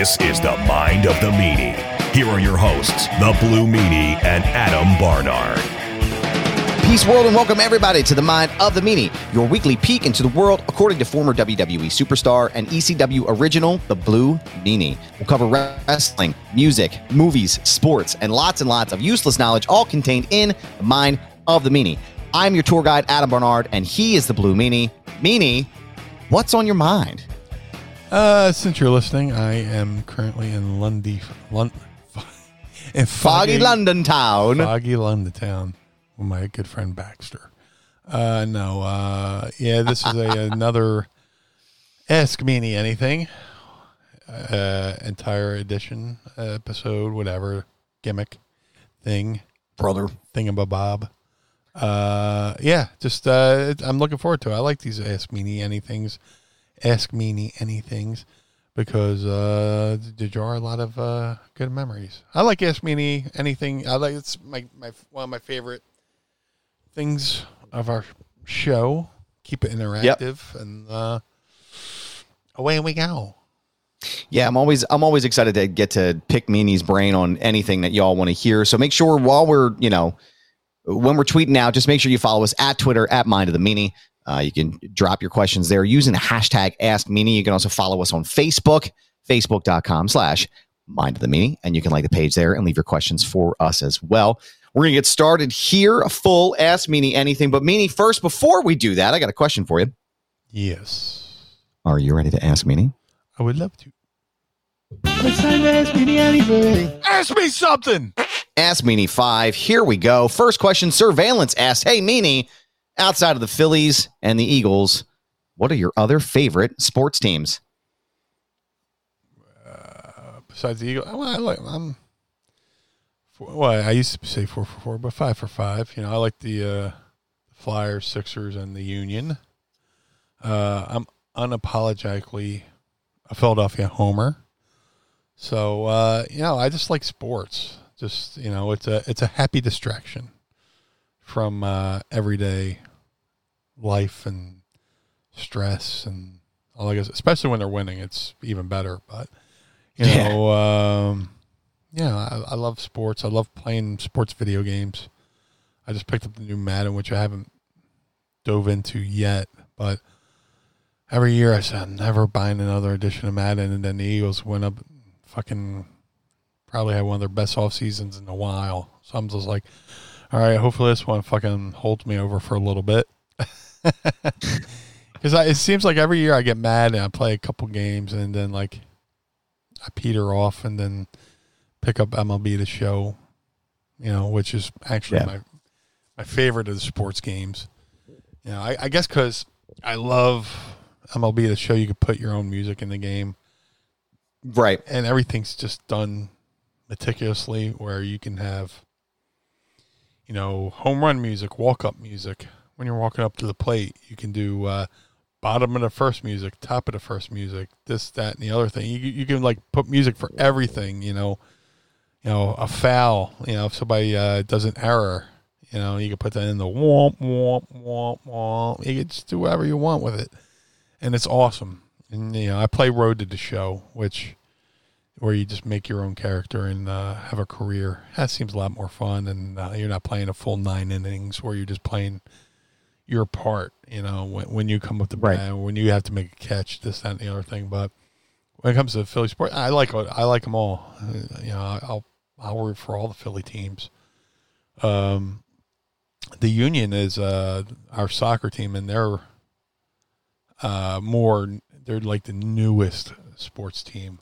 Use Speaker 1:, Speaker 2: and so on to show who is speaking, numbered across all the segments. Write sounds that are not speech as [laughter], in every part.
Speaker 1: This is the Mind of the Meanie. Here are your hosts, the Blue Meanie and Adam Barnard.
Speaker 2: Peace world and welcome everybody to the Mind of the Meanie, your weekly peek into the world according to former WWE superstar and ECW original, the Blue Meanie. We'll cover wrestling, music, movies, sports, and lots and lots of useless knowledge all contained in the Mind of the Meanie. I'm your tour guide, Adam Barnard, and he is the Blue Meanie. Meanie, what's on your mind?
Speaker 3: Uh, since you're listening, I am currently in Lundy, Lon, [laughs] in
Speaker 2: Foggy London town.
Speaker 3: foggy London town with my good friend Baxter. Uh, no, uh, yeah, this is a [laughs] another Ask Me Anything, uh, entire edition episode, whatever gimmick thing,
Speaker 2: Brother.
Speaker 3: thingamabob. Uh, yeah, just uh, I'm looking forward to. it. I like these Ask Me Anythings, Ask Me Anythings, because uh, they draw a lot of uh, good memories. I like Ask Me Anything. I like it's my my one of my favorite things of our show. Keep it interactive, and uh, away we go.
Speaker 2: Yeah, I'm always I'm always excited to get to pick Meanie's brain on anything that y'all want to hear. So make sure while we're you know when we're tweeting out, just make sure you follow us at Twitter at Mind of the Meanie. Uh, you can drop your questions there using the hashtag Ask Meanie. You can also follow us on Facebook, facebook.com slash Mind of the Meanie, and you can like the page there and leave your questions for us as well. We're gonna get started here, a full Ask Meanie anything. But Meanie, first, before we do that, I got a question for you.
Speaker 3: Yes,
Speaker 2: Are you ready to ask Meanie?
Speaker 3: I would love to. It's time to ask me anything. Ask me something.
Speaker 2: Ask Meanie 5. Here we go. First question Surveillance asked Hey, Meanie, outside of the Phillies and the Eagles, what are your other favorite sports teams?
Speaker 3: Besides the Eagles, I like I'm. Well, I used to say four for four, but five for five. You know, I like the uh, Flyers, Sixers, and the Union. Uh, I'm unapologetically a Philadelphia homer. So uh, you know, I just like sports. Just you know, it's a it's a happy distraction from uh, everyday life and stress and all I guess, especially when they're winning, it's even better. But you
Speaker 2: Yeah.
Speaker 3: know, um, yeah, I, I love sports. I love playing sports video games. I just picked up the new Madden, which I haven't dove into yet, but every year I said I'm never buying another edition of Madden, and then the Eagles went up, fucking probably had one of their best off seasons in a while. So I'm just like, all right, hopefully this one fucking holds me over for a little bit. [laughs] [laughs] Because it seems like every year I get mad and I play a couple games and then like I peter off and then pick up MLB the show, you know, which is actually
Speaker 2: Yeah.
Speaker 3: my my favorite of the sports games. You know, I, I guess because I love MLB the show. You could put your own music in the game
Speaker 2: Right.
Speaker 3: and everything's just done meticulously where you can have you know home run music walk up music when you're walking up to the plate you can do uh, bottom of the first music top of the first music this that and the other thing. You, you can like put music for everything you know. You know a foul you know if somebody uh, does an error you know you can put that in the womp womp womp womp. You can just do whatever you want with it. And it's awesome. And you know i play road to the show which where you just make your own character and uh, have a career. That seems a lot more fun, and uh, you're not playing a full nine innings where you're just playing your part. You know, when, when you come up the
Speaker 2: Right.
Speaker 3: bat, when you have to make a catch, this, that, and the other thing. But when it comes to Philly sport, I like I like them all. Uh, You know, I'll I'll root for all the Philly teams. Um, the Union is uh, our soccer team, and they're uh, more. They're like the newest sports team.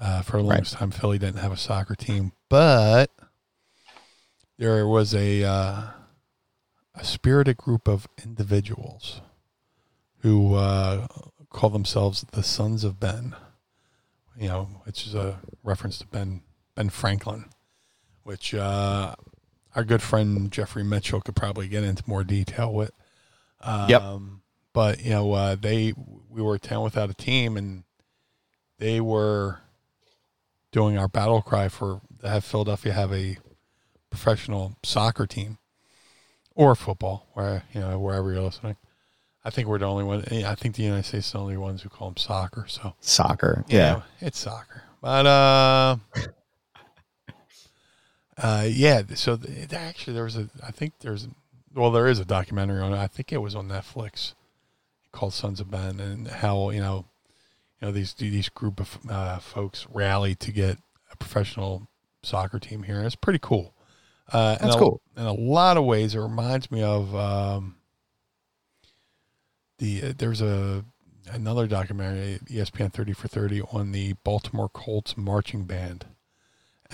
Speaker 3: Uh, for the longest time, Philly didn't have a soccer team, but there was a uh, a spirited group of individuals who uh, call themselves the Sons of Ben. You know, which is a reference to Ben Ben Franklin, which uh, our good friend Jeffrey Mitchell could probably get into more detail with. Um,
Speaker 2: Yep.
Speaker 3: But you know, uh, they we were a town without a team, and they were doing our battle cry for to have Philadelphia have a professional soccer team or football, where you know wherever you're listening. I think we're the only one. I think the United States is the only ones who call them soccer. So
Speaker 2: Soccer.
Speaker 3: you
Speaker 2: Yeah.
Speaker 3: know, it's soccer. But uh, [laughs] uh, yeah. So th- actually, there was a. I think there's. Well, there is a documentary on it. I think it was on Netflix called Sons of Ben, and how you know, you know these these group of uh, folks rallied to get a professional soccer team here, and it's pretty cool. Uh,
Speaker 2: That's
Speaker 3: a-
Speaker 2: cool.
Speaker 3: In a lot of ways, it reminds me of um, the. Uh, there's a another documentary, ESPN 30 for 30, on the Baltimore Colts marching band.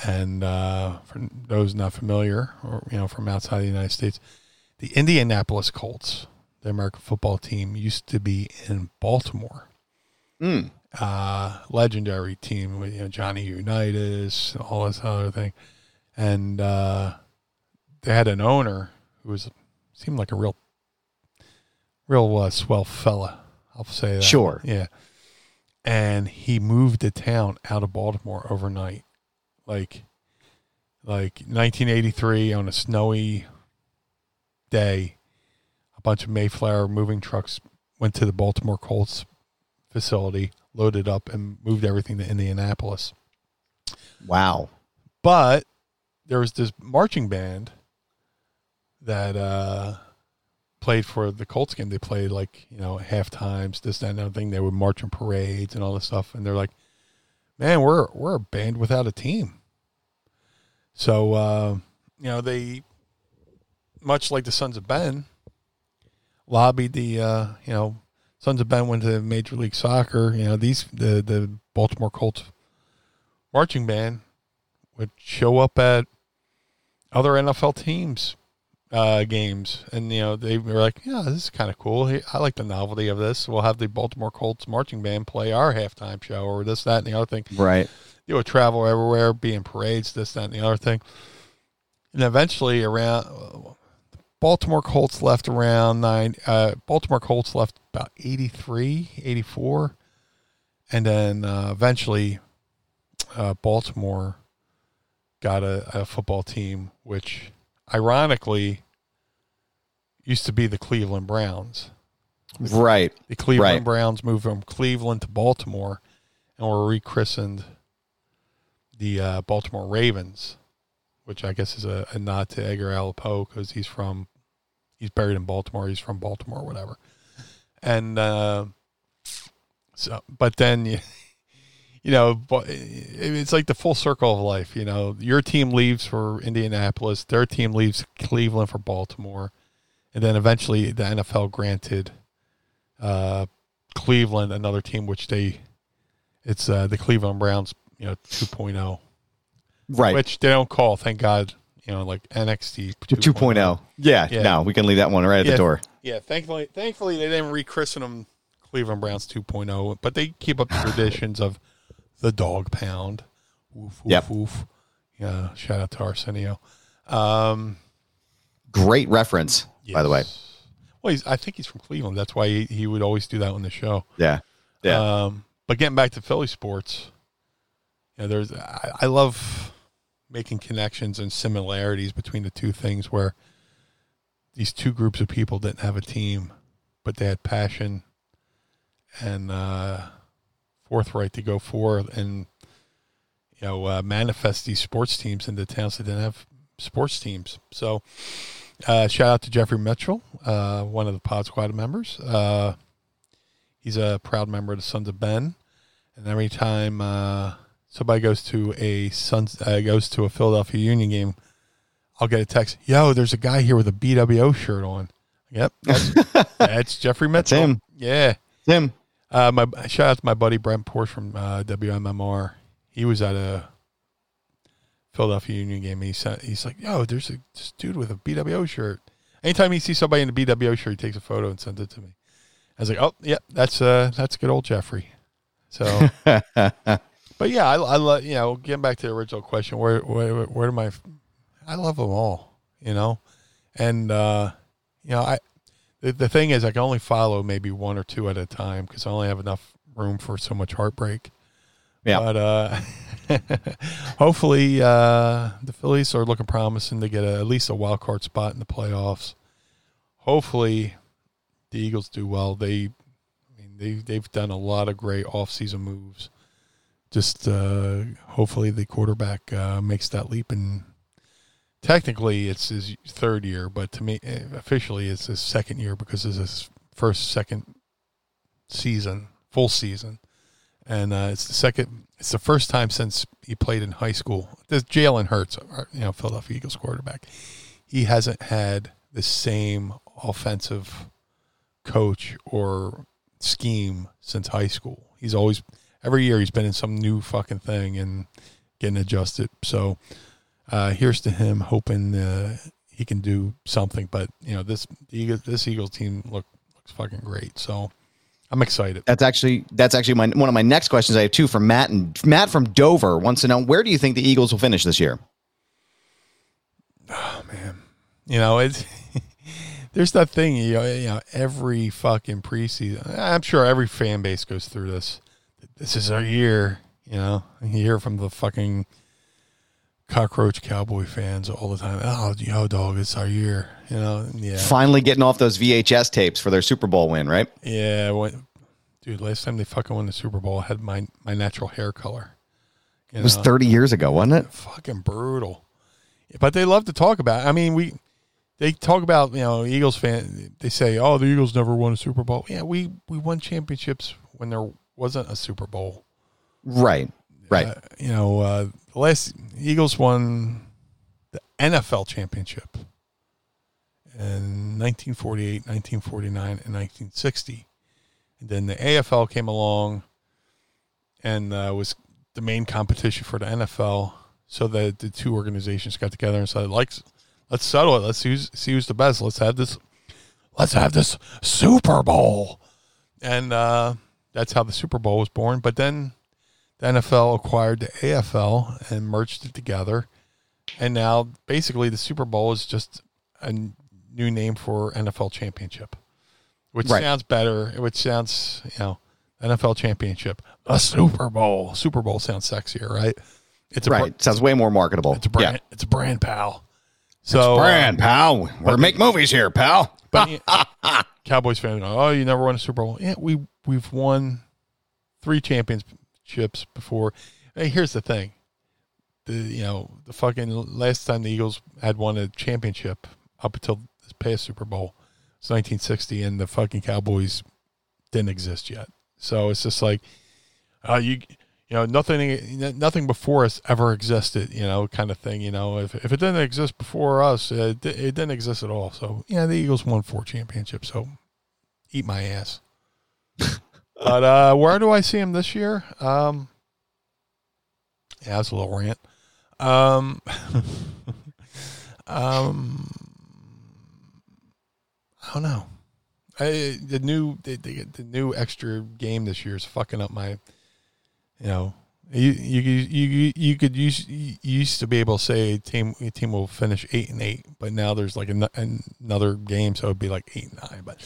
Speaker 3: And uh, for those not familiar, or you know, from outside the United States, the Indianapolis Colts, the American football team, used to be in Baltimore.
Speaker 2: Mm.
Speaker 3: Uh, legendary team with you know Johnny Unitas, all this other thing, and uh, they had an owner who was seemed like a real, real uh, swell fella. I'll say that.
Speaker 2: Sure.
Speaker 3: Yeah. And he moved the town out of Baltimore overnight. Like like 1983 on a snowy day, a bunch of Mayflower moving trucks went to the Baltimore Colts facility, loaded up and moved everything to Indianapolis.
Speaker 2: Wow.
Speaker 3: But there was this marching band that uh, played for the Colts game. They played like you know half times, this that and other thing. They would march in parades and all this stuff. And they're like, "Man, we're we're a band without a team." So uh, you know they, much like the Sons of Ben, lobbied the uh, you know Sons of Ben went to Major League Soccer. You know these the the Baltimore Colts marching band would show up at other NFL teams uh, games, and you know they were like, "Yeah, this is kind of cool. I like the novelty of this. We'll have the Baltimore Colts marching band play our halftime show, or this, that, and the other thing."
Speaker 2: Right.
Speaker 3: They would travel everywhere, be in parades, this, that, and the other thing, and eventually around. Baltimore Colts left around nine. Uh, Baltimore Colts left about 83, 84. And then uh, eventually uh, Baltimore got a, a football team, which ironically used to be the Cleveland Browns.
Speaker 2: Right.
Speaker 3: The Cleveland
Speaker 2: Right.
Speaker 3: Browns moved from Cleveland to Baltimore and were rechristened the uh, Baltimore Ravens, which I guess is a, a nod to Edgar Allan Poe because he's from he's buried in Baltimore. He's from Baltimore, whatever. And uh, so, but then you, [laughs] you know, it's like the full circle of life. You know, your team leaves for Indianapolis, their team leaves Cleveland for Baltimore, and then eventually the NFL granted uh, Cleveland another team, which they it's uh, the Cleveland Browns, you know, 2.0,
Speaker 2: Right.
Speaker 3: which they don't call. Thank God, you know, like NXT
Speaker 2: 2.0. Yeah,
Speaker 3: Yeah.
Speaker 2: No, we can leave that one right at
Speaker 3: Yeah.
Speaker 2: the door.
Speaker 3: Yeah, thankfully, thankfully they didn't rechristen them Cleveland Browns 2.0, but they keep up the [sighs] traditions of the dog pound. Woof, woof,
Speaker 2: Yep.
Speaker 3: woof. Yeah, shout out to Arsenio. Um,
Speaker 2: Great reference, by the way.
Speaker 3: Well, he's, I think he's from Cleveland. That's why he, he would always do that on the show.
Speaker 2: Yeah. Yeah.
Speaker 3: Um, but getting back to Philly sports, you know, there's I, I love making connections and similarities between the two things where these two groups of people didn't have a team, but they had passion and uh, forthright to go for and you know uh, manifest these sports teams into towns that didn't have sports teams. So, uh, shout out to Jeffrey Mitchell, uh, one of the Pod Squad members. Uh, he's a proud member of the Sons of Ben, and every time uh, somebody goes to a Suns uh, goes to a Philadelphia Union game, I'll get a text. Yo, there's a guy here with a BWO shirt on. Yep, that's, [laughs] that's Jeffrey Mitchell.
Speaker 2: him.
Speaker 3: Yeah,
Speaker 2: Tim.
Speaker 3: Uh, my shout out to my buddy Brent Porsche from uh, WMMR. He was at a Philadelphia Union game. He said he's like, "Yo, there's a this dude with a BWO shirt." Anytime he sees somebody in a BWO shirt, he takes a photo and sends it to me. I was like, "Oh, yeah, that's uh, that's good old Jeffrey." So, [laughs] but yeah, I, I love you know getting back to the original question. Where where where do my I love them all, you know, and uh, you know I the, the thing is I can only follow maybe one or two at a time because I only have enough room for so much heartbreak.
Speaker 2: Yeah.
Speaker 3: But uh, [laughs] hopefully uh, the Phillies are looking promising to get a, at least a wild card spot in the playoffs. Hopefully the Eagles do well. They, I mean, they they've done a lot of great offseason moves. Just uh, hopefully the quarterback uh, makes that leap and technically it's his third year, but to me eh, officially it's his second year because it's his first second season, full season, and uh, it's the second. It's the first time since he played in high school. There's Jalen Hurts, uh, you know, Philadelphia Eagles quarterback. He hasn't had the same offensive coach or scheme since high school. He's always every year he's been in some new fucking thing and getting adjusted. So uh, here's to him hoping uh, he can do something. But you know this Eagles, this Eagles team look looks fucking great. So I'm excited.
Speaker 2: That's actually that's actually my one of my next questions. I have two from Matt and Matt from Dover wants to know where do you think the Eagles will finish this year?
Speaker 3: Oh man, you know it's. [laughs] There's that thing, you know, you know, every fucking preseason. I'm sure every fan base goes through this. This is our year, you know. You hear from the fucking cockroach cowboy fans all the time. Oh, yo, dog, it's our year. You know, yeah,
Speaker 2: Finally getting off those VHS tapes for their Super Bowl win, right?
Speaker 3: yeah. What, dude? Last time they fucking won the Super Bowl, I had my my natural hair color. You
Speaker 2: It was
Speaker 3: know?
Speaker 2: 30 years ago, wasn't it?
Speaker 3: fucking brutal. But they love to talk about. It. I mean, we they talk about you know Eagles fan. They say, "Oh, the Eagles never won a Super Bowl." Yeah, we we won championships when there wasn't a Super Bowl.
Speaker 2: Right. Right.
Speaker 3: Uh, you know, uh, the last Eagles won the NFL championship in 1948, 1949, and 1960. And then the AFL came along and uh, was the main competition for the NFL. So the, the two organizations got together and said, like, let's settle it. Let's see who's, see who's the best. Let's have this. Let's have this Super Bowl. And uh, that's how the Super Bowl was born. But then the NFL acquired the AFL and merged it together. And now basically the Super Bowl is just a new name for NFL championship, which
Speaker 2: Right.
Speaker 3: sounds better. Which sounds, you know, NFL championship, a Super Bowl. Super Bowl sounds sexier, right? It's a br-
Speaker 2: Right. Sounds way more marketable.
Speaker 3: it's a brand.
Speaker 2: Yeah.
Speaker 3: It's a brand, pal. So uh,
Speaker 2: Brand, pal. We're make movies here, pal.
Speaker 3: but [laughs] Cowboys fan, oh, you never won a Super Bowl. Yeah, we we've won three championships before. Hey, here's the thing: the you know the fucking last time the Eagles had won a championship up until this past Super Bowl was 1960, and the fucking Cowboys didn't exist yet. So it's just like, uh, you you know nothing nothing before us ever existed you know kind of thing you know if, if it didn't exist before us it, it didn't exist at all so yeah the eagles won four championships so eat my ass but uh where do i see him this year um yeah that's a little rant um [laughs] um i don't know I, the new the, the, the new extra game this year is fucking up my you know, you you you you could use you used to be able to say team team will finish eight and eight, but now there's like an, another game, so it'd be like eight and nine. But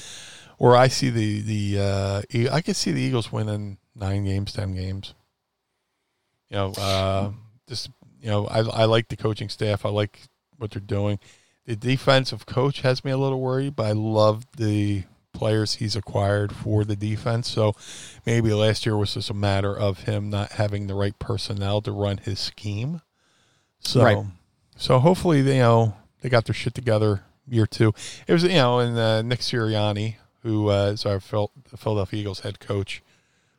Speaker 3: where I see the the uh, E- I could see the Eagles winning nine games, ten games. You know, uh, just you know, I I like the coaching staff. I like what they're doing. The defensive coach has me a little worried, but I love the players he's acquired for the defense. So maybe last year was just a matter of him not having the right personnel to run his scheme. So,
Speaker 2: Right.
Speaker 3: so hopefully they, you know they got their shit together year two. It was you know and uh, Nick Sirianni, who uh, is our Phil- Philadelphia Eagles head coach,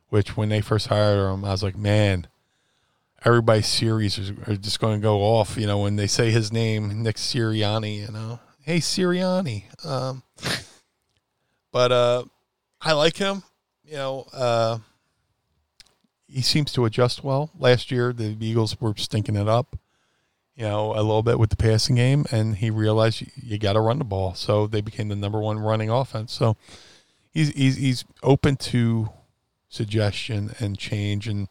Speaker 3: which when they first hired him, I was like, man, everybody's Siris is, are just going to go off. You know, when they say his name, Nick Sirianni. You know, hey Sirianni. Um, but uh, I like him. You know, uh, he seems to adjust well. Last year, the Eagles were stinking it up. You know, a little bit with the passing game, and he realized you, you got to run the ball. So they became the number one running offense. So he's he's he's open to suggestion and change and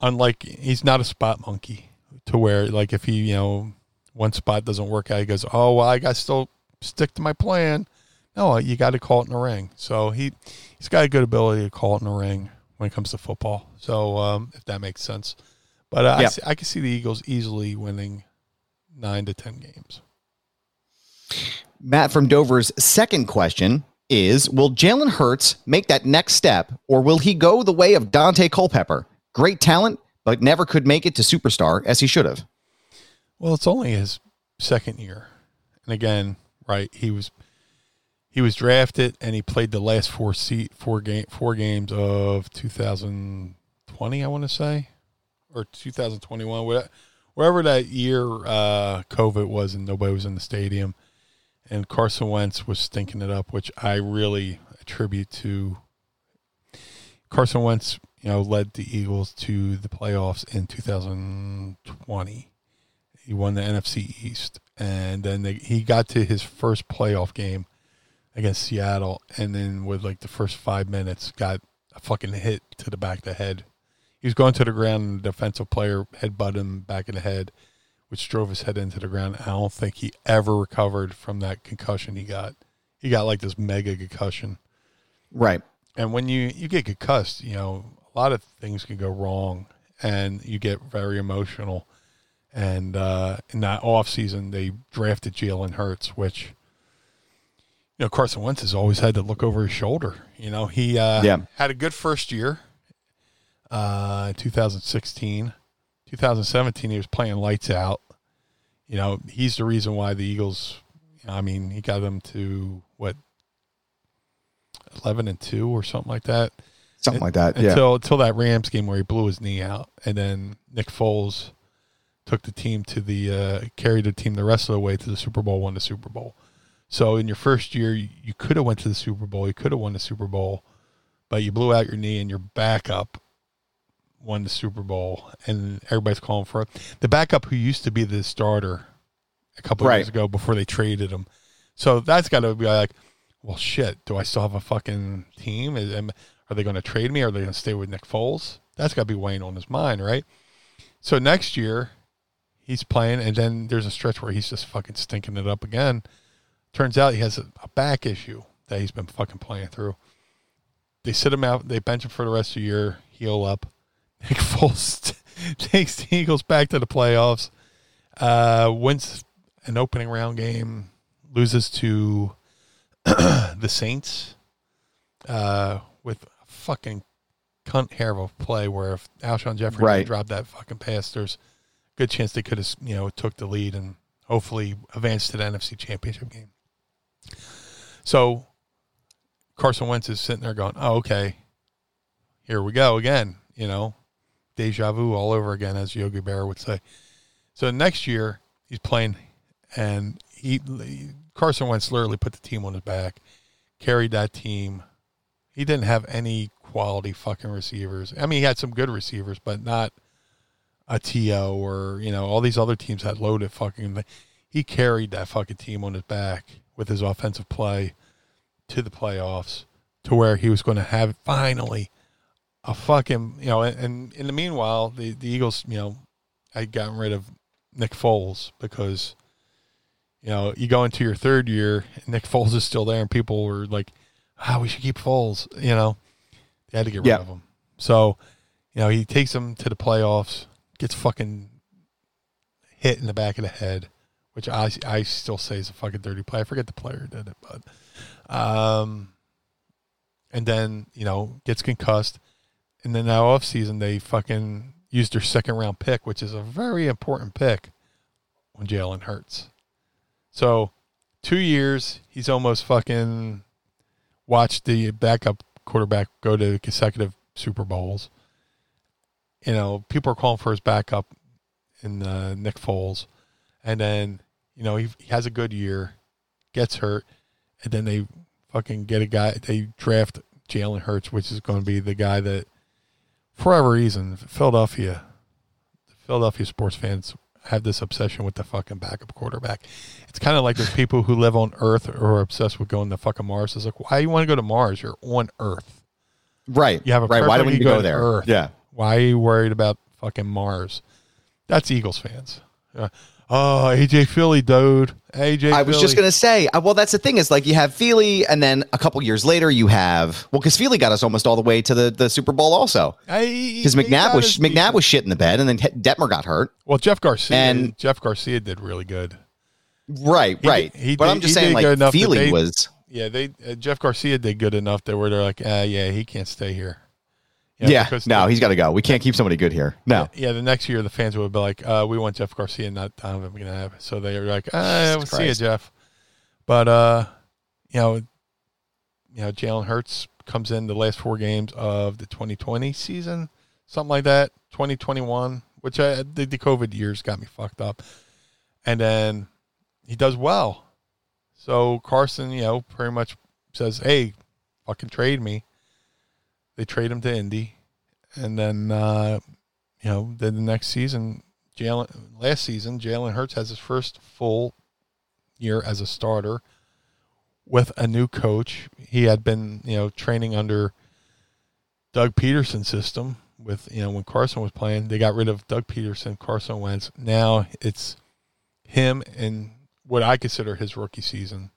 Speaker 3: unlike he's not a spot monkey to where like if he you know one spot doesn't work out he goes oh well i got to still stick to my plan no you got to call it in the ring so he he's got a good ability to call it in the ring when it comes to football so um, if that makes sense but uh,
Speaker 2: Yeah.
Speaker 3: I, see, I can see the eagles easily winning nine to ten games
Speaker 2: Matt from Dover's second question is Will Jalen Hurts make that next step, or will he go the way of Daunte Culpepper? Great talent, but never could make it to superstar as he should have.
Speaker 3: Well, it's only his second year, and again, right? He was he was drafted, and he played the last four seat four game four games of 2020, I want to say, or 2021, wha- wherever that year uh, COVID was, and nobody was in the stadium, and Carson Wentz was stinking it up, which I really attribute to Carson Wentz. You know, led the Eagles to the playoffs in 2020. He won the NFC East, and then they, he got to his first playoff game against Seattle, and then with like the first five minutes, got a fucking hit to the back of the head. He was going to the ground, and the defensive player headbutted him back in the head, which drove his head into the ground. I don't think he ever recovered from that concussion he got. He got like this mega concussion
Speaker 2: Right.
Speaker 3: and when you you get concussed, you know a lot of things can go wrong, and you get very emotional. And uh, in that off season, they drafted Jalen Hurts, which you know Carson Wentz has always had to look over his shoulder. You know he uh,
Speaker 2: Yeah.
Speaker 3: had a good first year, uh, 2016, 2017. He was playing lights out. You know he's the reason why the Eagles. I mean, he got them to what eleven and two or something like that.
Speaker 2: Something like that. Yeah.
Speaker 3: Until until that Rams game where he blew his knee out, and then Nick Foles took the team to the uh, carried the team the rest of the way to the Super Bowl, won the Super Bowl. So in your first year, you, you could have went to the Super Bowl, you could have won the Super Bowl, but you blew out your knee, and your backup won the Super Bowl, and everybody's calling for it. The backup who used to be the starter a couple of
Speaker 2: Right.
Speaker 3: years ago before they traded him. So that's got to be like, well, shit. Do I still have a fucking team? Is, am, are they going to trade me? Are they going to stay with Nick Foles? That's got to be weighing on his mind, right? So next year, he's playing, and then there's a stretch where he's just fucking stinking it up again. Turns out he has a, a back issue that he's been fucking playing through. They sit him out. They bench him for the rest of the year. Heal up. [laughs] Nick Foles takes the Eagles back to the playoffs. Uh, wins an opening round game. Loses to [clears throat] the Saints uh, with a fucking cunt hair of a play where if Alshon Jeffery
Speaker 2: Right.
Speaker 3: didn't drop that fucking pass, there's a good chance they could have you know took the lead and hopefully advanced to the NFC Championship game. So Carson Wentz is sitting there going, "Oh, okay, here we go again." You know, deja vu all over again, as Yogi Berra would say. So next year he's playing, and he Carson Wentz literally put the team on his back, carried that team. He didn't have any quality fucking receivers. I mean, he had some good receivers, but not a To or you know all these other teams had loaded fucking. He carried that fucking team on his back with his offensive play to the playoffs, to where he was going to have finally a fucking you know. And, and in the meanwhile, the the Eagles you know had gotten rid of Nick Foles because you know you go into your third year, Nick Foles is still there, and people were like, "Ah, we should keep Foles." You know, they had to get rid
Speaker 2: Yeah.
Speaker 3: of him. So you know he takes them to the playoffs, gets fucking hit in the back of the head, which I I still say is a fucking dirty play. I forget the player did it, but um, and then you know gets concussed, and then now off season they fucking used their second round pick, which is a very important pick, on Jalen Hurts. So two years he's almost fucking watched the backup quarterback go to consecutive Super Bowls. you know, people are calling for his backup in uh, Nick Foles, and then you know he, he has a good year, gets hurt, and then they fucking get a guy. They draft Jalen Hurts, which is going to be the guy that, for whatever reason, Philadelphia, Philadelphia sports fans have this obsession with the fucking backup quarterback. It's kind of like those people who live on Earth or are obsessed with going to fucking Mars. It's like, why do you want to go to Mars? You're on Earth.
Speaker 2: Right.
Speaker 3: You have a
Speaker 2: right. Why do we
Speaker 3: perfectly
Speaker 2: go
Speaker 3: good
Speaker 2: there?
Speaker 3: Earth.
Speaker 2: Yeah.
Speaker 3: Why are you worried about fucking Mars? That's Eagles fans. Uh, oh, AJ Feeley, dude. AJ.
Speaker 2: I was just gonna say, uh, well, that's the thing is like you have Feeley, and then a couple years later you have well, because Feeley got us almost all the way to the, the Super Bowl also, because McNabb was McNabb was shit in the bed, and then Detmer got hurt.
Speaker 3: well. Jeff Garcia
Speaker 2: and-
Speaker 3: Jeff Garcia did really good.
Speaker 2: Right, right.
Speaker 3: did- he
Speaker 2: but
Speaker 3: did-
Speaker 2: I'm just saying, like Feeley
Speaker 3: they-
Speaker 2: was.
Speaker 3: Yeah, they uh, Jeff Garcia did good enough that where they're like, uh, yeah, he can't stay here.
Speaker 2: Yeah,
Speaker 3: because
Speaker 2: no,
Speaker 3: the-
Speaker 2: he's got to go. We can't keep somebody good here. No,
Speaker 3: Yeah, the next year the fans would be like, uh, "We want Jeff Garcia, not Donovan McNabb." So they were like, uh, "We'll see you, Jeff." But uh, you know, you know, Jalen Hurts comes in the last four games of the 2020 season, something like that, 2021, which I, the, the COVID years got me fucked up, and then he does well. So Carson, you know, pretty much says, "Hey, fucking trade me." They trade him to Indy, and then uh, you know, then the next season, Jalen last season, Jalen Hurts has his first full year as a starter with a new coach. He had been, you know, training under Doug Pederson's system with, you know, when Carson was playing. They got rid of Doug Pederson, Carson Wentz. Now it's him and what I consider his rookie season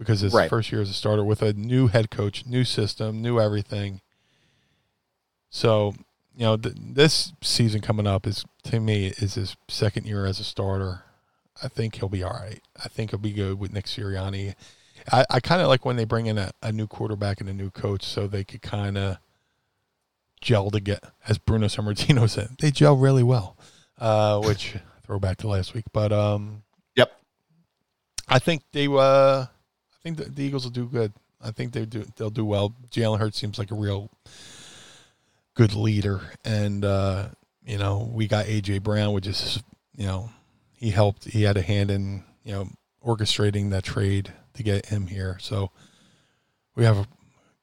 Speaker 3: because his
Speaker 2: Right.
Speaker 3: first year as a starter with a new head coach, new system, new everything. So, you know, th- this season coming up is to me is his second year as a starter. I think he'll be all right. I think he'll be good with Nick Sirianni. I, I kind of like when they bring in a, a new quarterback and a new coach so they could kind of gel to get, as Bruno Sammartino said, they gel really well, uh, which throwback to last week. But um,
Speaker 2: Yep.
Speaker 3: I think they, uh, I think the, the Eagles will do good. I think they do. They'll do well. Jalen Hurts seems like a real good leader, and uh, you know we got AJ Brown, which is you know he helped. He had a hand in you know orchestrating that trade to get him here. So we have a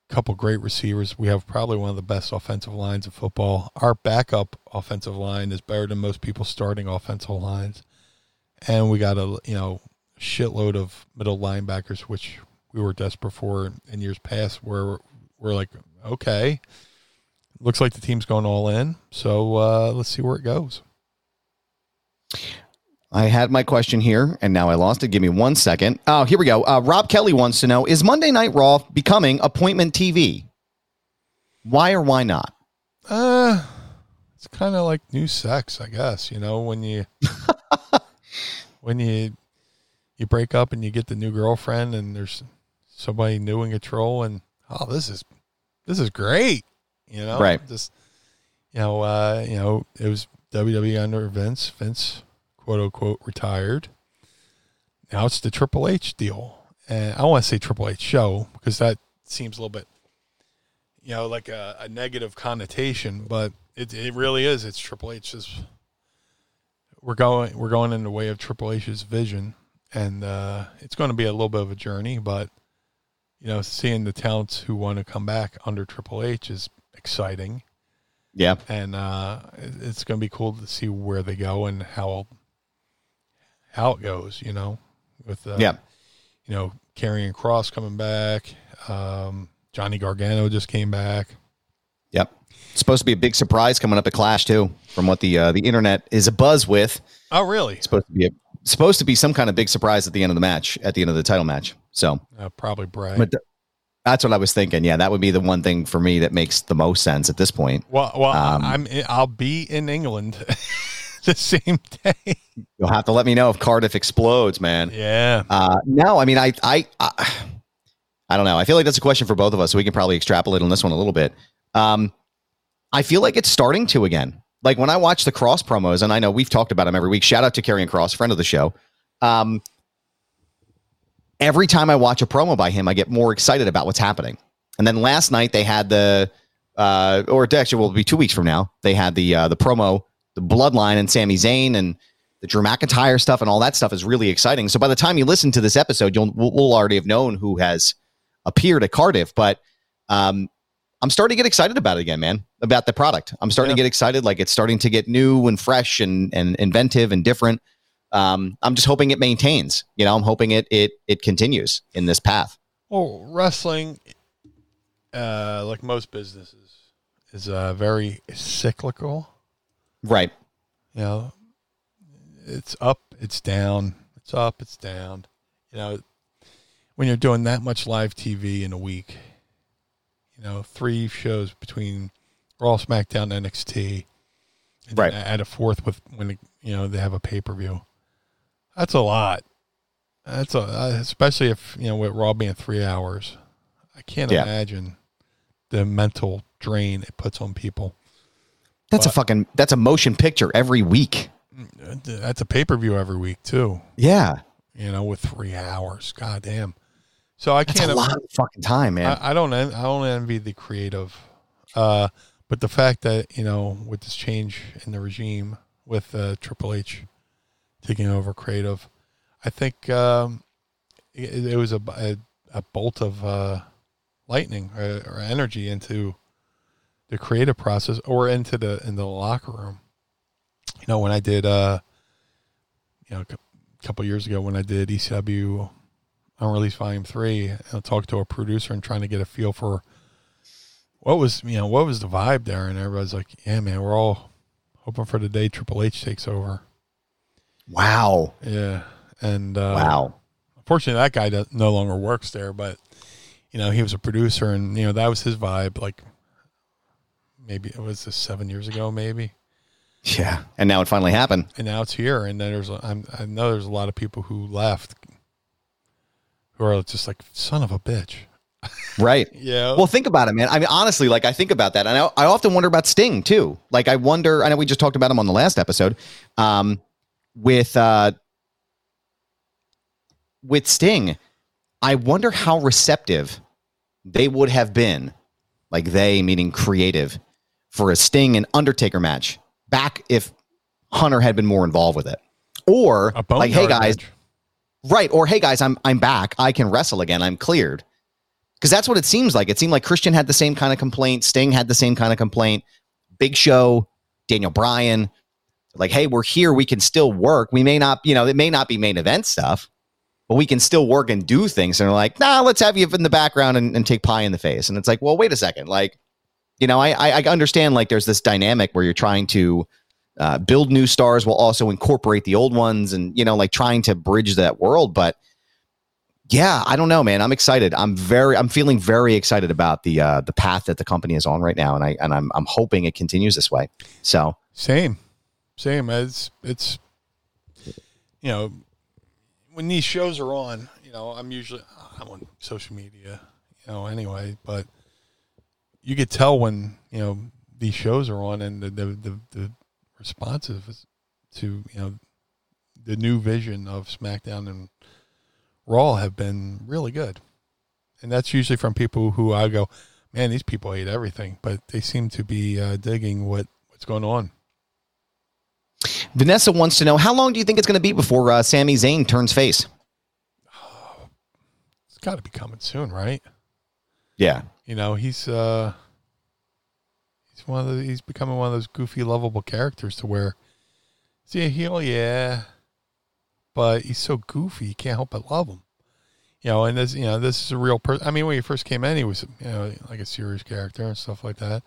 Speaker 3: couple great receivers. We have probably one of the best offensive lines of football. Our backup offensive line is better than most people's starting offensive lines, and we got a you know shitload of middle linebackers, which we were desperate for in years past. Where we're like, okay, looks like the team's going all in. So uh, let's see where it goes.
Speaker 2: I had my question here, and now I lost it. Give me one second. Oh, here we go. Uh, Rob Kelly wants to know: Is Monday Night Raw becoming appointment TV? Why or why not?
Speaker 3: Uh, it's kind of like new sex, I guess. You know, when you [laughs] when you you break up and you get the new girlfriend, and there's somebody new in control, and oh, this is this is great. You know,
Speaker 2: Right.
Speaker 3: Just you know, uh, you know, it was WWE under Vince. Vince, quote unquote, retired. Now it's the Triple H deal, and I want to say Triple H show because that seems a little bit you know, like a, a negative connotation, but it it really is. It's Triple H's. We're going we're going in the way of Triple H's vision, and uh, it's going to be a little bit of a journey. But you know, seeing the talents who want to come back under Triple H is exciting,
Speaker 2: Yeah,
Speaker 3: and uh, it's going to be cool to see where they go and how how it goes. You know, with uh,
Speaker 2: yeah,
Speaker 3: you know, Karrion Kross coming back. Um, Johnny Gargano just came back.
Speaker 2: yep. It's supposed to be a big surprise coming up at Clash too, from what the uh, the internet is a buzz with.
Speaker 3: Oh, really?
Speaker 2: It's supposed to be a, supposed to be some kind of big surprise at the end of the match, at the end of the title match. So
Speaker 3: Uh, probably Bray.
Speaker 2: But th- that's what I was thinking. Yeah, that would be the one thing for me that makes the most sense at this point.
Speaker 3: well, well,
Speaker 2: um,
Speaker 3: I'm I'll be in England [laughs] the same day.
Speaker 2: You'll have to let me know if Cardiff explodes, man.
Speaker 3: Yeah.
Speaker 2: Uh, no, I mean, I, I, I, I don't know. I feel like that's a question for both of us, so we can probably extrapolate on this one a little bit. Um, I feel like it's starting to again. Like when I watch the Kross promos, and I know we've talked about him every week. Shout out to Karrion Kross, friend of the show. Um, every time I watch a promo by him, I get more excited about what's happening. And then last night they had the uh, or actually will be two weeks from now. They had the uh, the promo, the Bloodline, and Sami Zayn, and the Drew McIntyre stuff, and all that stuff is really exciting. So by the time you listen to this episode, you'll we'll, we'll already have known who has appeared at Cardiff. But um, I'm starting to get excited about it again, man. About the product, I'm starting
Speaker 3: Yeah.
Speaker 2: to get excited. Like it's starting to get new and fresh and and inventive and different. Um, I'm just hoping it maintains. You know, I'm hoping it it it continues in this path.
Speaker 3: Well, wrestling, uh, like most businesses, is uh, very cyclical.
Speaker 2: Right.
Speaker 3: You know, it's up, it's down, it's up, it's down. You know, when you're doing that much live TV in a week, you know, three shows between Raw, SmackDown, NXT,
Speaker 2: Right.
Speaker 3: add a fourth with when you know they have a pay per view. That's a lot. That's a uh, especially if you know with Raw being three hours. I can't
Speaker 2: Yeah.
Speaker 3: imagine the mental drain it puts on people.
Speaker 2: That's a fucking that's a motion picture every week.
Speaker 3: That's a pay per view every week too.
Speaker 2: Yeah.
Speaker 3: You know, with three hours. God damn. So I
Speaker 2: That's
Speaker 3: can't.
Speaker 2: a lot of fucking time, man.
Speaker 3: I, I don't. I don't envy the creative, uh, but the fact that you know with this change in the regime with uh, Triple H taking over creative, I think um, it, it was a, a, a bolt of uh, lightning or, or energy into the creative process or into the in the locker room. You know, when I did, uh, you know, a couple years ago when I did ECW Unreleased Volume Three, I talked to a producer and trying to get a feel for what was you know what was the vibe there, and everybody's like, "Yeah, man, we're all hoping for the day Triple H takes over."
Speaker 2: Wow.
Speaker 3: Yeah, and uh,
Speaker 2: Wow.
Speaker 3: Unfortunately, that guy does, no longer works there, but you know he was a producer, and you know that was his vibe. Like maybe it was this seven years ago, maybe,
Speaker 2: Yeah. And now it finally happened.
Speaker 3: and now it's here. And then there's I'm, I know there's a lot of people who left who are just like son of a bitch. [laughs]
Speaker 2: Right.
Speaker 3: Yeah.
Speaker 2: Well, think about it, man. I mean, honestly, like I think about that, and I, I often wonder about Sting too. Like I wonder. I know we just talked about him on the last episode. Um, with uh, with Sting, I wonder how receptive they would have been, like they meaning creative, for a Sting and Undertaker match back if Hunter had been more involved with it, or like, hey guys,
Speaker 3: match.
Speaker 2: Right. Or hey guys, I'm I'm back. I can wrestle again. I'm cleared. Because that's what it seems like. It seemed like Christian had the same kind of complaint. Sting had the same kind of complaint. Big Show, Daniel Bryan, like, hey, we're here. We can still work. We may not, you know, it may not be main event stuff, but we can still work and do things. And they're like, nah, let's have you in the background and, and take pie in the face. And it's like, well, wait a second. Like, you know, I I, understand like there's this dynamic where you're trying to uh, build new stars while also incorporate the old ones and you know like trying to bridge that world but yeah i don't know man i'm excited i'm very i'm feeling very excited about the uh the path that the company is on right now and i and i'm, I'm hoping it continues this way so
Speaker 3: Same, same. It's it's you know when these shows are on, you know, I'm usually I'm on social media, you know, anyway, but you could tell when you know these shows are on and the the the, the to you know the new vision of SmackDown and Raw have been really good, and that's usually from people who I go, man, these people hate everything, but they seem to be uh, digging what what's going on.
Speaker 2: Vanessa wants to know how long do you think it's going to be before uh, Sami Zayn turns face
Speaker 3: It's got to be coming soon, right?
Speaker 2: yeah
Speaker 3: You know, he's uh he's one of the he's becoming one of those goofy, lovable characters to where see a heel, yeah, but he's so goofy, you can't help but love him. You know, and this you know this is a real person. I mean, when he first came in, he was you know like a serious character and stuff like that,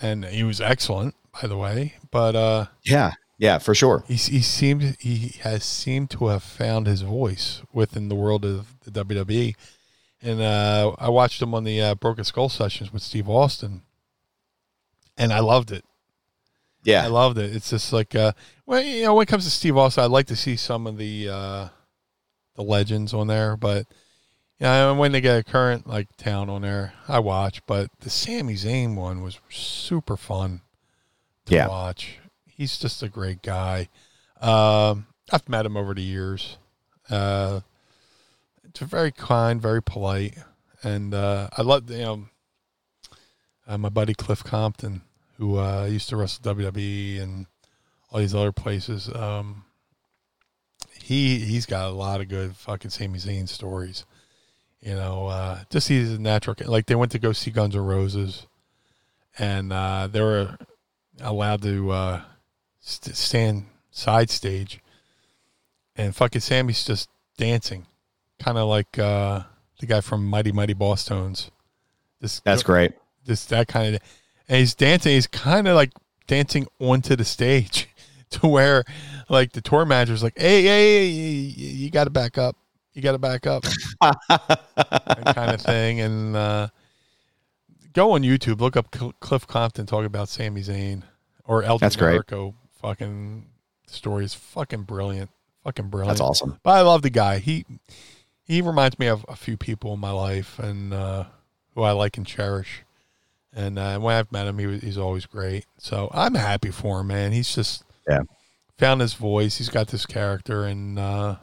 Speaker 3: and he was excellent, by the way. But uh
Speaker 2: yeah yeah for sure
Speaker 3: he he seemed he has seemed to have found his voice within the world of the WWE, and uh, I watched him on the uh, Broken Skull sessions with Steve Austin, and I loved it.
Speaker 2: Yeah, I
Speaker 3: loved it. It's just like, uh, well, you know, when it comes to Steve Austin, I'd like to see some of the uh, the legends on there, but yeah, when they get a current like town on there, I watch. But the Sami Zayn one was super fun to
Speaker 2: Yeah.
Speaker 3: watch. He's just a great guy. Um, I've met him over the years. Uh, it's very kind, very polite, and uh, I love you know. uh, my buddy Cliff Compton, who uh, used to wrestle WWE and all these other places. Um, he he's got a lot of good fucking Sami Zayn stories. You know, uh, just he's a natural. Like they went to go see Guns N' Roses, and uh, they were allowed to uh, st- stand side stage, and fucking Sami's just dancing, kind of like uh, the guy from Mighty Mighty Bosstones. This
Speaker 2: That's great.
Speaker 3: This that kind of, and he's dancing. He's kind of like dancing onto the stage, [laughs] to where like the tour manager's like, "Hey, hey, hey you got to back up. You got to back up," [laughs] kind of thing. And uh, go on YouTube, look up Cl- Cliff Compton talk about Sami Zayn or El
Speaker 2: That's great.
Speaker 3: Fucking story is fucking brilliant. Fucking brilliant.
Speaker 2: That's awesome.
Speaker 3: But I love the guy. He he reminds me of a few people in my life and uh, who I like and cherish. And uh, when I've met him, he was, he's always great. So I'm happy for him, man. He's just
Speaker 2: Yeah.
Speaker 3: found his voice. He's got this character, and uh,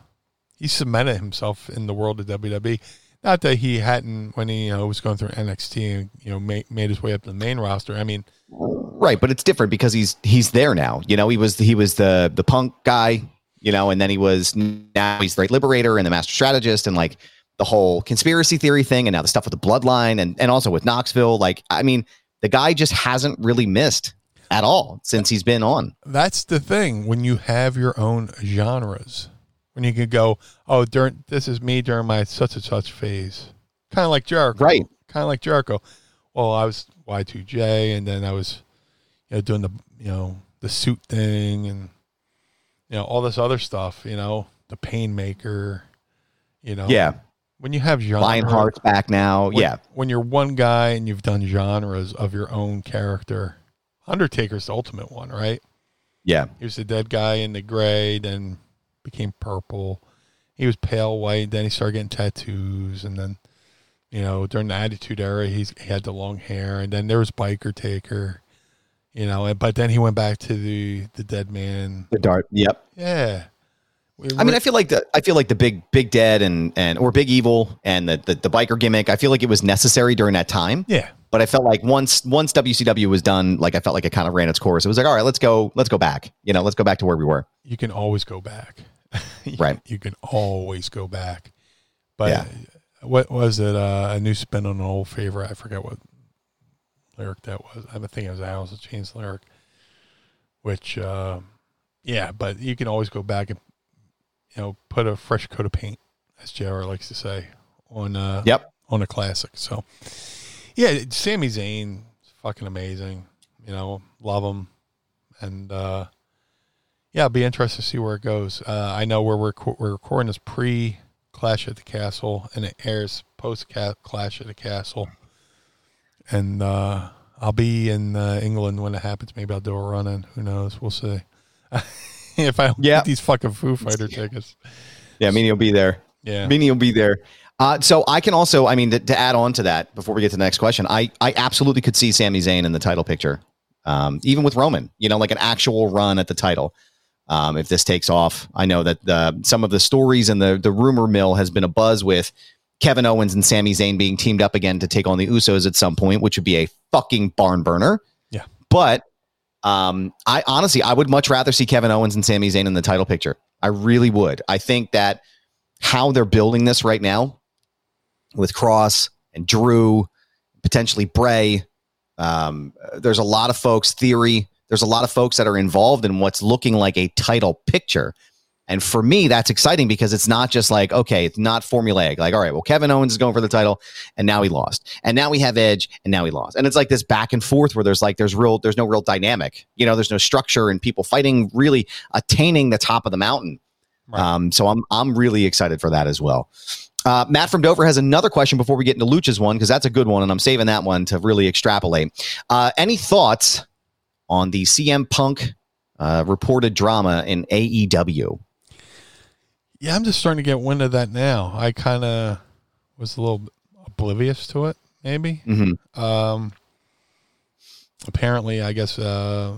Speaker 3: he cemented himself in the world of WWE. Not that he hadn't when he you know, was going through NXT and you know made, made his way up to the main roster. I mean,
Speaker 2: Right, but it's different because he's he's there now. You know, he was he was the the punk guy, you know, and then he was now he's the great liberator and the master strategist and like the whole conspiracy theory thing and now the stuff with the bloodline and and also with Knoxville. Like, I mean, the guy just hasn't really missed at all since he's been on.
Speaker 3: that's the thing when you have your own genres when you can go oh during this is me during my such and such phase. Kind of like jericho.
Speaker 2: Right.
Speaker 3: kind of like jericho. Well i was y2j and then i was you know doing the you know the suit thing and you know all this other stuff you know the pain maker. you know.
Speaker 2: Yeah,
Speaker 3: when you have genre
Speaker 2: Lionheart's back now.
Speaker 3: when,
Speaker 2: yeah,
Speaker 3: when you're one guy and you've done genres of your own character undertaker's the ultimate one right?
Speaker 2: Yeah,
Speaker 3: he was the dead guy in the gray, then became purple. He was pale white, then he started getting tattoos, and then, you know, during the Attitude Era, he's, he had the long hair, and then there was Biker Taker, you know, and, but then he went back to the the dead man.
Speaker 2: the dart. Yep.
Speaker 3: Yeah, We-
Speaker 2: I mean, I feel like the I feel like the big big dead and and or big evil and the, the the biker gimmick. I feel like it was necessary during that time.
Speaker 3: yeah,
Speaker 2: But I felt like once once WCW was done, like I felt like it kind of ran its course. It was like, all right, let's go, let's go back. You know, let's go back to where we were.
Speaker 3: you can always go back. [laughs] You-
Speaker 2: Right.
Speaker 3: you can always go back. But
Speaker 2: Yeah.
Speaker 3: what was it? Uh, a new spin on an old favorite. I forget what lyric that was. I think it was Alice in Chains lyric. Which, uh, yeah, but you can always go back and you know put a fresh coat of paint, as JR likes to say, on uh,
Speaker 2: Yep.
Speaker 3: on a classic. So, yeah, Sami Zayn, is fucking amazing. You know, love him, and uh, yeah, I'll be interested to see where it goes. Uh, I know where we're we're recording this pre Clash at the Castle, and it airs post Clash at the Castle, and uh, I'll be in uh, England when it happens. Maybe I'll do a run in. Who knows? We'll see. [laughs] if I don't
Speaker 2: Yeah.
Speaker 3: get these fucking Foo Fighter tickets,
Speaker 2: Yeah, Meanie will be there.
Speaker 3: yeah,
Speaker 2: Meanie will be there. Uh, so I can also, I mean, to, to add on to that before we get to the next question, I I absolutely could see Sami Zayn in the title picture, um, even with Roman. You know, like an actual run at the title. Um, if this takes off, I know that the, some of the stories and the the rumor mill has been a buzz with Kevin Owens and Sami Zayn being teamed up again to take on the Usos at some point, which would be a fucking barn burner.
Speaker 3: Yeah.
Speaker 2: But um, I honestly, I would much rather see Kevin Owens and Sami Zayn in the title picture. I really would. I think that how they're building this right now with Kross and Drew, potentially Bray, um, there's a lot of folks theory. There's a lot of folks that are involved in what's looking like a title picture. And for me, that's exciting because it's not just like, okay, it's not formulaic. Like, all right, well, Kevin Owens is going for the title and now he lost. And now we have Edge and now he lost. And it's like this back and forth where there's like, there's real, there's no real dynamic. You know, there's no structure and people fighting, really attaining the top of the mountain.
Speaker 3: Right.
Speaker 2: Um, so I'm, I'm really excited for that as well. Uh, Matt from Dover has another question before we get into Lucha's one, because that's a good one. And I'm saving that one to really extrapolate. Uh, any thoughts on the CM Punk uh, reported drama in AEW?
Speaker 3: yeah. I'm just starting to get wind of that now. I kind of was a little oblivious to it, maybe.
Speaker 2: Mm-hmm.
Speaker 3: Um, apparently, I guess uh,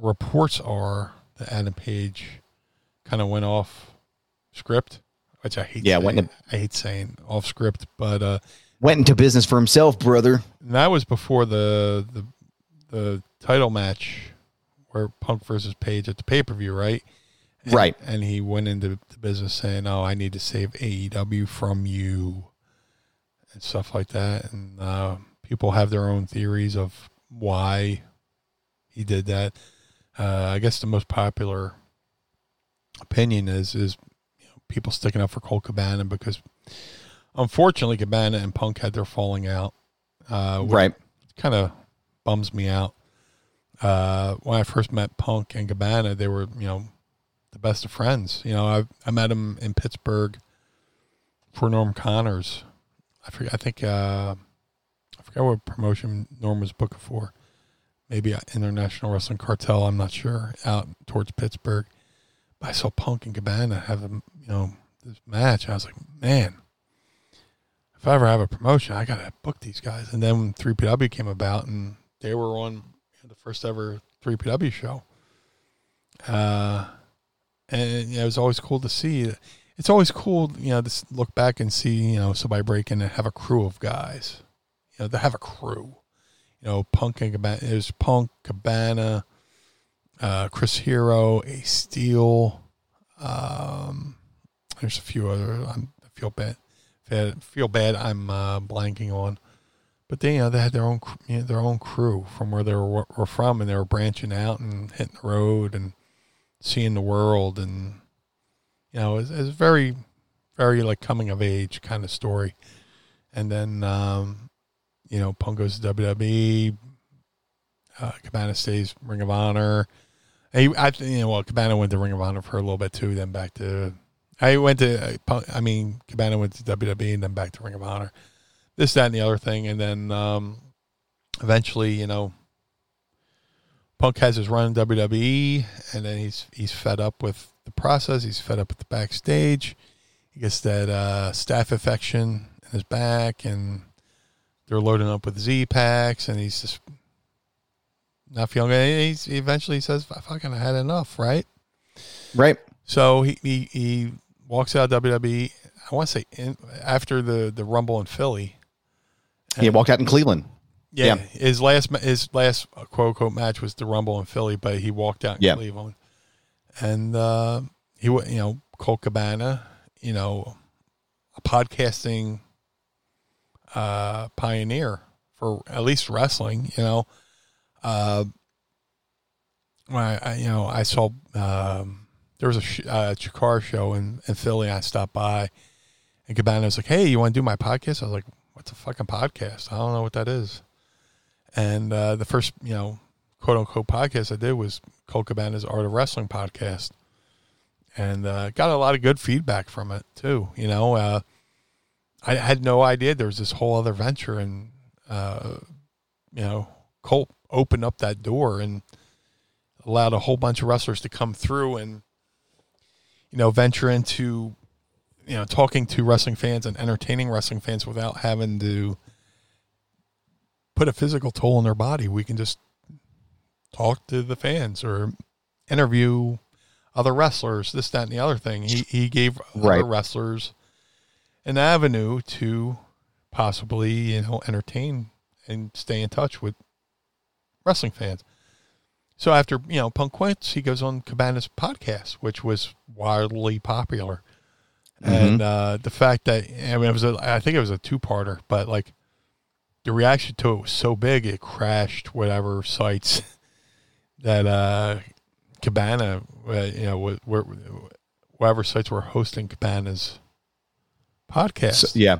Speaker 3: reports are that Adam Page kind of went off script, which I hate.
Speaker 2: Yeah,
Speaker 3: saying,
Speaker 2: went
Speaker 3: I hate saying off script, but uh,
Speaker 2: Went into business for himself, brother.
Speaker 3: And that was before the the the title match where Punk versus Page at the pay per view, right? And,
Speaker 2: Right.
Speaker 3: And he went into the business saying, "Oh, I need to save AEW from you," and stuff like that. And uh, people have their own theories of why he did that. Uh, I guess the most popular opinion is is you know, people sticking up for Colt Cabana because unfortunately Cabana and Punk had their falling out. Uh,
Speaker 2: Right.
Speaker 3: kind of bums me out. Uh, when I first met Punk and Cabana, they were you know the best of friends. You know, I I met him in Pittsburgh for Norm Connors. I forget. I think uh, I forget what promotion Norm was booked for. Maybe International Wrestling Cartel. I'm not sure. Out towards Pittsburgh, but I saw Punk and Cabana have a you know this match. I was like, man, if I ever have a promotion, I gotta book these guys. And then when 3PW came about, and they were on the first ever 3PW show. Uh, and it was always cool to see. It's always cool, you know, to look back and see, you know, somebody break in and have a crew of guys. You know, they have a crew. You know, Punk and Cabana. It was Punk, Cabana, uh, Chris Hero, Ace Steel. Um, there's a few other. I'm, I feel bad. Feel bad. I'm uh, blanking on. But they, you know, they had their own, you know, their own crew from where they were, were from, and they were branching out and hitting the road and seeing the world, and you know, it's, it's very, very like coming of age kind of story. And then, um, you know, Punk goes to WWE. Uh, Cabana stays Ring of Honor. He, I, you know, well, Cabana went to Ring of Honor for a little bit too. Then back to, I went to, uh, I mean, Cabana went to WWE and then back to Ring of Honor. This, that, and the other thing, and then um, eventually, you know, Punk has his run in WWE, and then he's he's fed up with the process. He's fed up with the backstage. He gets that uh, staph infection in his back, and they're loading up with Z packs, and he's just not feeling good. And He's, he eventually says, "I fucking had enough," right?
Speaker 2: Right.
Speaker 3: So he he, he walks out of WWE. I want to say in, after the the Rumble in Philly.
Speaker 2: He walked out in Cleveland.
Speaker 3: Yeah,
Speaker 2: Yeah.
Speaker 3: his last his last uh, quote unquote match was the Rumble in Philly, but he walked out in
Speaker 2: Yeah.
Speaker 3: Cleveland, and uh, he wa- you know Colt Cabana, you know, a podcasting uh, pioneer for at least wrestling, you know. Uh, I, I you know I saw um, there was a sh- uh, Chikara show in in Philly. I stopped by, and Cabana was like, "Hey, you want to do my podcast?" I was like, "What's a fucking podcast? I don't know what that is." And uh, the first, you know, quote unquote podcast I did was Colt Cabana's Art of Wrestling podcast, and uh, got a lot of good feedback from it too. You know, uh, I had no idea there was this whole other venture, and uh, you know, Colt opened up that door and allowed a whole bunch of wrestlers to come through and you know venture into you know talking to wrestling fans and entertaining wrestling fans without having to put a physical toll on their body. We can just talk to the fans or interview other wrestlers, this, that, and the other thing. He he gave
Speaker 2: Right.
Speaker 3: other wrestlers an avenue to possibly, you know, entertain and stay in touch with wrestling fans. So after, you know, Punk quits, he goes on Cabana's podcast, which was wildly popular. And uh, the fact that I mean, it was a, I think it was a two-parter, but like the reaction to it was so big it crashed whatever sites [laughs] that uh, Cabana, uh, you know, wh- where whatever sites were hosting Cabana's podcast.
Speaker 2: So, yeah.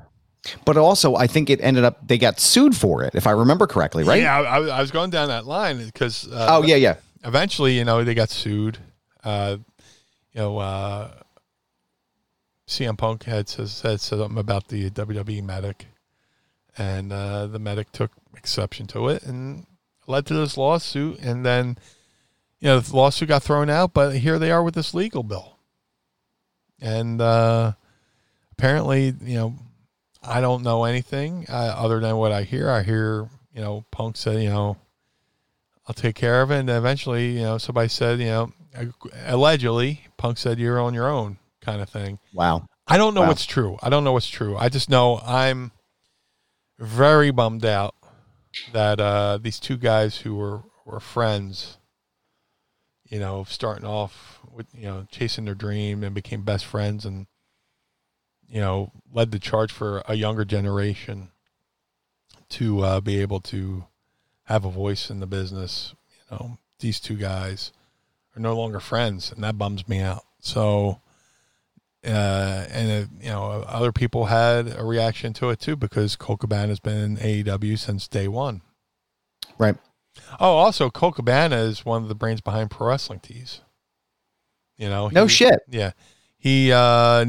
Speaker 2: But also, I think it ended up they got sued for it, if I remember correctly, right?
Speaker 3: Yeah, I, I was going down that line because uh,
Speaker 2: Oh yeah, yeah.
Speaker 3: eventually, you know, they got sued. Uh, you know, uh, CM Punk had said, said something about the WWE medic, and uh, the medic took exception to it and led to this lawsuit. And then, you know, the lawsuit got thrown out, but here they are with this legal bill. And uh, apparently, you know, I don't know anything uh, other than what I hear. I hear, you know, Punk said, you know, I'll take care of it. And eventually, you know, somebody said, you know, allegedly, Punk said, you're on your own kind of thing.
Speaker 2: Wow.
Speaker 3: I don't know
Speaker 2: Wow.
Speaker 3: what's true. I don't know what's true. I just know I'm very bummed out that uh, these two guys who were were friends, you know, starting off with you know chasing their dream and became best friends and you know led the charge for a younger generation to uh, be able to have a voice in the business. You know, these two guys are no longer friends, and that bums me out. So, uh, and uh, you know, other people had a reaction to it too because Colt Cabana has been in AEW since day one.
Speaker 2: Right.
Speaker 3: Oh, also, Colt Cabana is one of the brains behind Pro Wrestling Tees. You know,
Speaker 2: no
Speaker 3: he-
Speaker 2: shit.
Speaker 3: Yeah, he uh,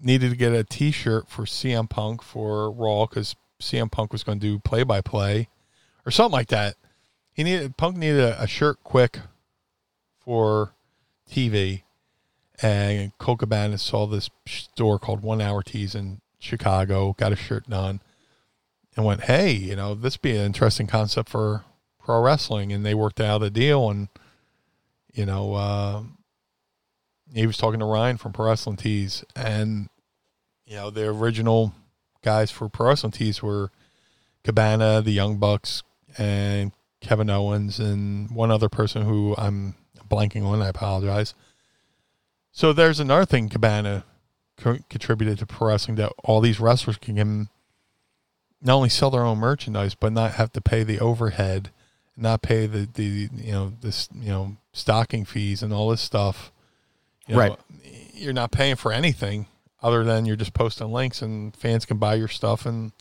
Speaker 3: needed to get a T-shirt for CM Punk for Raw because CM Punk was going to do play-by-play or something like that. He needed Punk needed a, a shirt quick for TV, and Cabana saw this store called One Hour Tees in Chicago, got a shirt done, and went, "Hey, you know, this be an interesting concept for pro wrestling," and they worked out a deal, and you know. Uh, he was talking to Ryan from Pro Wrestling Tees, and you know the original guys for Pro Wrestling Tees were Cabana, the Young Bucks, and Kevin Owens, and one other person who I'm blanking on. I apologize. So there's another thing Cabana co- contributed to pro wrestling that all these wrestlers can not only sell their own merchandise, but not have to pay the overhead, not pay the the you know this you know stocking fees and all this stuff. You know,
Speaker 2: Right.
Speaker 3: You're not paying for anything other than you're just posting links and fans can buy your stuff. And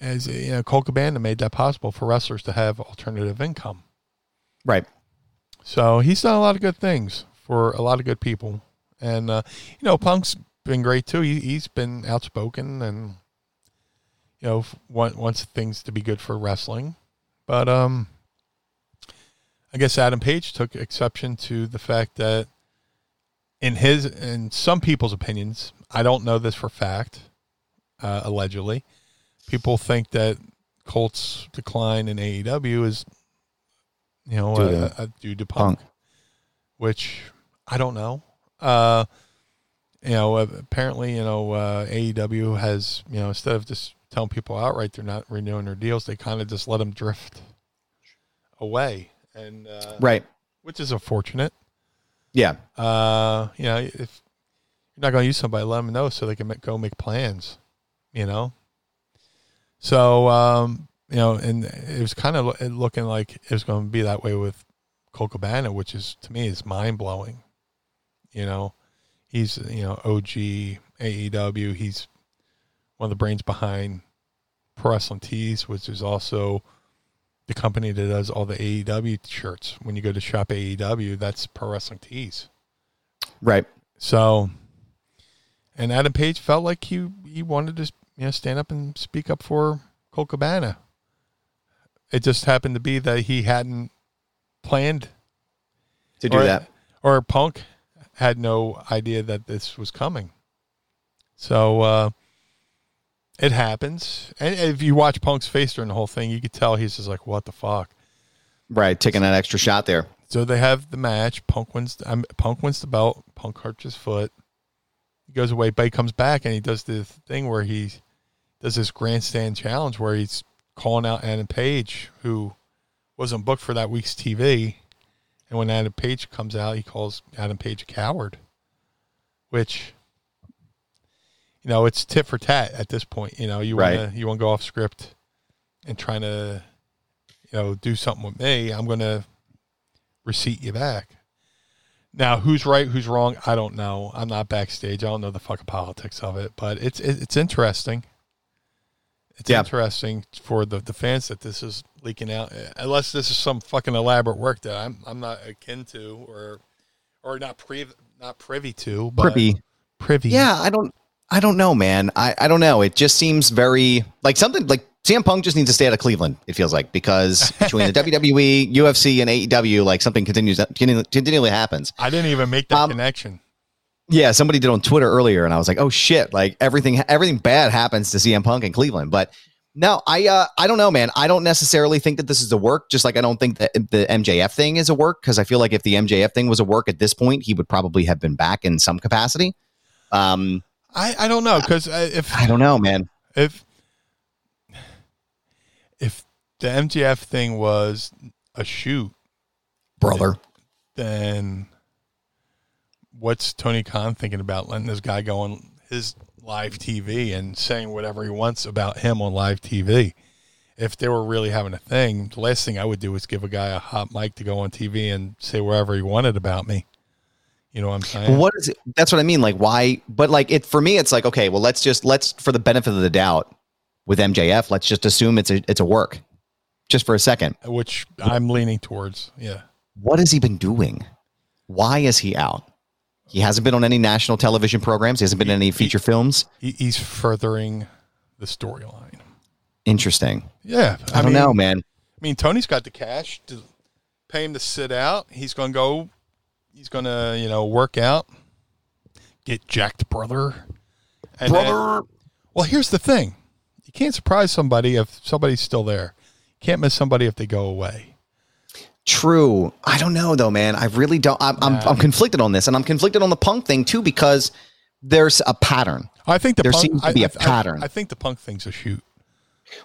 Speaker 3: as you know, Colt Cabana made that possible for wrestlers to have alternative income.
Speaker 2: Right.
Speaker 3: So he's done a lot of good things for a lot of good people. And, uh, you know, Punk's been great too. He, he's been outspoken and, you know, f- want, wants things to be good for wrestling. But um, I guess Adam Page took exception to the fact that, in his, in some people's opinions, I don't know this for fact, uh, allegedly, people think that Colt's decline in AEW is, you know,
Speaker 2: Due to
Speaker 3: uh, due to Punk,
Speaker 2: Punk.
Speaker 3: which I don't know. Uh, you know, uh, apparently, you know, uh, AEW has, you know, instead of just telling people outright they're not renewing their deals, they kind of just let them drift away, and uh,
Speaker 2: Right.
Speaker 3: which is unfortunate.
Speaker 2: Yeah.
Speaker 3: Uh, you know, if you're not going to use somebody, let them know so they can make, go make plans. You know. So, um, you know, and it was kind of looking like it was going to be that way with Colt Cabana, which is to me is mind blowing. You know, he's you know OG AEW. He's one of the brains behind Pro Wrestling Tees, which is also the company that does all the AEW shirts. When you go to shop AEW, that's Pro Wrestling Tees.
Speaker 2: Right.
Speaker 3: So, and Adam Page felt like he he wanted to you know stand up and speak up for Colt Cabana. It just happened to be that he hadn't planned
Speaker 2: To do
Speaker 3: or,
Speaker 2: that.
Speaker 3: or Punk had no idea that this was coming. So uh, it happens, and if you watch Punk's face during the whole thing, you could tell he's just like, "What the fuck."
Speaker 2: Right. Taking that extra shot there.
Speaker 3: So they have the match. Punk wins. Um, Punk wins the belt. Punk hurts his foot. He goes away, but he comes back and he does this thing where he does this grandstand challenge where he's calling out Adam Page, who wasn't booked for that week's TV. And when Adam Page comes out, he calls Adam Page a coward, which you know it's tit for tat at this point. You know you want to you want to go off script and trying to you know do something with me. I'm going to receipt you back. Now, who's right, who's wrong? I don't know. I'm not backstage. I don't know the fucking politics of it, but it's it's interesting. It's
Speaker 2: Yeah.
Speaker 3: interesting for the, the fans that this is leaking out. Unless this is some fucking elaborate work that I'm I'm not akin to or or not privy not privy to, but
Speaker 2: Privy.
Speaker 3: privy.
Speaker 2: Yeah, I don't I don't know, man. I, I don't know. It just seems very like something like CM Punk just needs to stay out of Cleveland, it feels like, because [laughs] between the WWE, UFC, and AEW, like something continues continu- continually happens.
Speaker 3: I didn't even make that
Speaker 2: Um,
Speaker 3: connection.
Speaker 2: Yeah, somebody did on Twitter earlier, and I was like, oh shit, like everything everything bad happens to CM Punk in Cleveland. But no, I uh I don't know, man. I don't necessarily think that this is a work, just like I don't think that the MJF thing is a work, because I feel like if the MJF thing was a work at this point, he would probably have been back in some capacity. Um,
Speaker 3: I, I don't know because if
Speaker 2: I don't know, man.
Speaker 3: if if the MJF thing was a shoot,
Speaker 2: brother.
Speaker 3: then what's Tony Khan thinking about letting this guy go on his live TV and saying whatever he wants about him on live TV? If they were really having a thing, the last thing I would do is give a guy a hot mic to go on TV and say wherever he wanted about me. You know what I'm saying?
Speaker 2: What is it? That's what I mean. Like, why? But like, it for me, it's like, okay, well, let's just let's for the benefit of the doubt with MJF, let's just assume it's a it's a work, just for a second.
Speaker 3: Which I'm leaning towards. Yeah.
Speaker 2: What has he been doing? Why is he out? He hasn't been on any national television programs. He hasn't been in any feature films.
Speaker 3: He's furthering the storyline.
Speaker 2: Interesting.
Speaker 3: Yeah.
Speaker 2: I, don't
Speaker 3: mean-
Speaker 2: know, man.
Speaker 3: I mean, Tony's got the cash to pay him to sit out. He's going to go. He's going to, you know, work out, get jacked, brother. And then- well, here's the thing: you can't surprise somebody if somebody's still there. You can't miss somebody if they go away.
Speaker 2: True. I don't know though, man. I really don't. I'm, I'm, I'm conflicted on this, and I'm conflicted on the punk thing too because there's a pattern.
Speaker 3: I think the
Speaker 2: There
Speaker 3: punk,
Speaker 2: seems to be a
Speaker 3: I- I-
Speaker 2: pattern.
Speaker 3: I, think the punk thing's a shoot.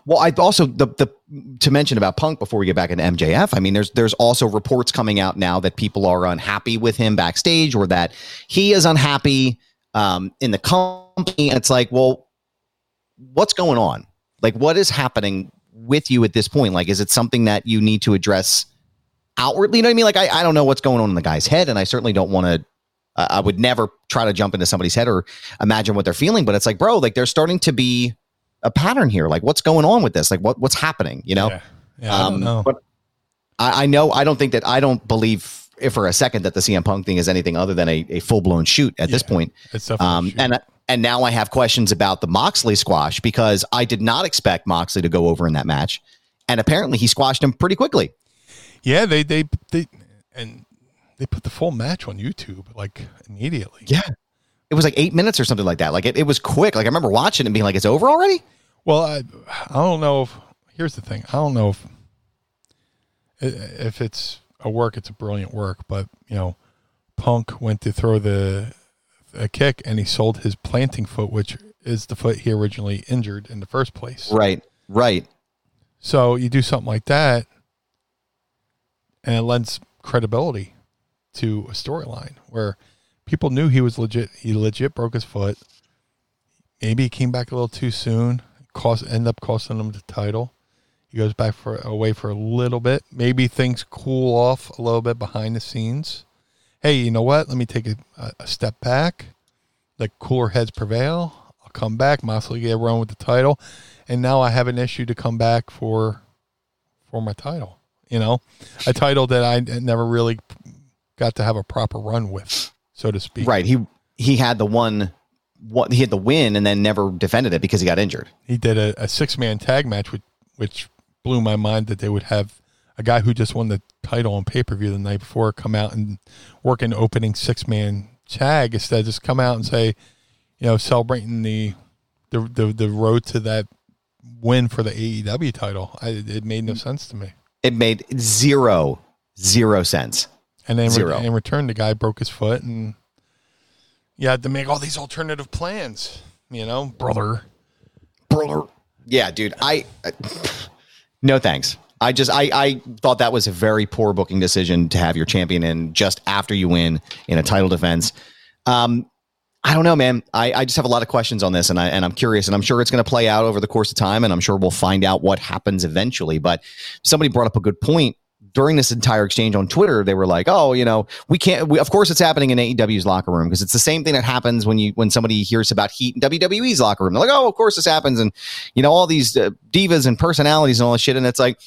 Speaker 2: Well, I also the the to mention about Punk before we get back into MJF. I mean, there's there's also reports coming out now that people are unhappy with him backstage, or that he is unhappy um, in the company, and it's like, well, what's going on? Like, what is happening with you at this point? Like, is it something that you need to address outwardly? You know what I mean? Like, I, I don't know what's going on in the guy's head, and I certainly don't want to. I I would never try to jump into somebody's head or imagine what they're feeling, but it's like, bro, like there's starting to be a pattern here. Like, what's going on with this? Like, what what's happening? You know?
Speaker 3: Yeah, yeah I don't
Speaker 2: Um,
Speaker 3: know.
Speaker 2: But I, I know I don't think that I don't believe if for a second that the CM Punk thing is anything other than a, a full blown shoot at this point. Um, and and now I have questions about the Moxley squash because I did not expect Moxley to go over in that match, and apparently he squashed him pretty quickly.
Speaker 3: Yeah, they they they and they put the full match on YouTube like immediately.
Speaker 2: Yeah. It was like eight minutes or something like that. Like it, it was quick. Like I remember watching it and being like, "It's over already."
Speaker 3: Well, I I don't know if here's the thing. I don't know if if it's a work, it's a brilliant work, but you know, Punk went to throw the a kick and he sold his planting foot, which is the foot he originally injured in the first place.
Speaker 2: Right. Right.
Speaker 3: So you do something like that, and it lends credibility to a storyline where people knew he was legit. He legit broke his foot. Maybe he came back a little too soon. Cost end up costing him the title. He goes back for away for a little bit. Maybe things cool off a little bit behind the scenes. Hey, you know what? Let me take a, a, step back. Let cooler heads prevail. I'll come back. Moxley get run with the title, and now I have an issue to come back for for my title. You know, a title that I never really got to have a proper run with, so to speak.
Speaker 2: Right. He he had the one. What he had the win and then never defended it because he got injured.
Speaker 3: He did a, a six man tag match, which which blew my mind that they would have a guy who just won the title on pay per view the night before come out and work an opening six man tag instead. Of just come out and say, you know, celebrating the the the, the road to that win for the AEW title. I, it made no sense to me.
Speaker 2: It made zero zero sense.
Speaker 3: And then
Speaker 2: Zero.
Speaker 3: in return, the guy broke his foot, and you had to make all these alternative plans. You know, brother.
Speaker 2: brother. Yeah, dude. I uh, no thanks. I just I I thought that was a very poor booking decision to have your champion in just after you win in a title defense. Um, I don't know, man. I, I just have a lot of questions on this, and I and I'm curious, and I'm sure it's going to play out over the course of time, and I'm sure we'll find out what happens eventually. But somebody brought up a good point during this entire exchange on Twitter. They were like, "Oh, you know, we can't. We, of course, it's happening in AEW's locker room because it's the same thing that happens when you when somebody hears about Heat in WWE's locker room. They're like, "Oh, of course this happens," and you know all these uh, divas and personalities and all this shit, and it's like.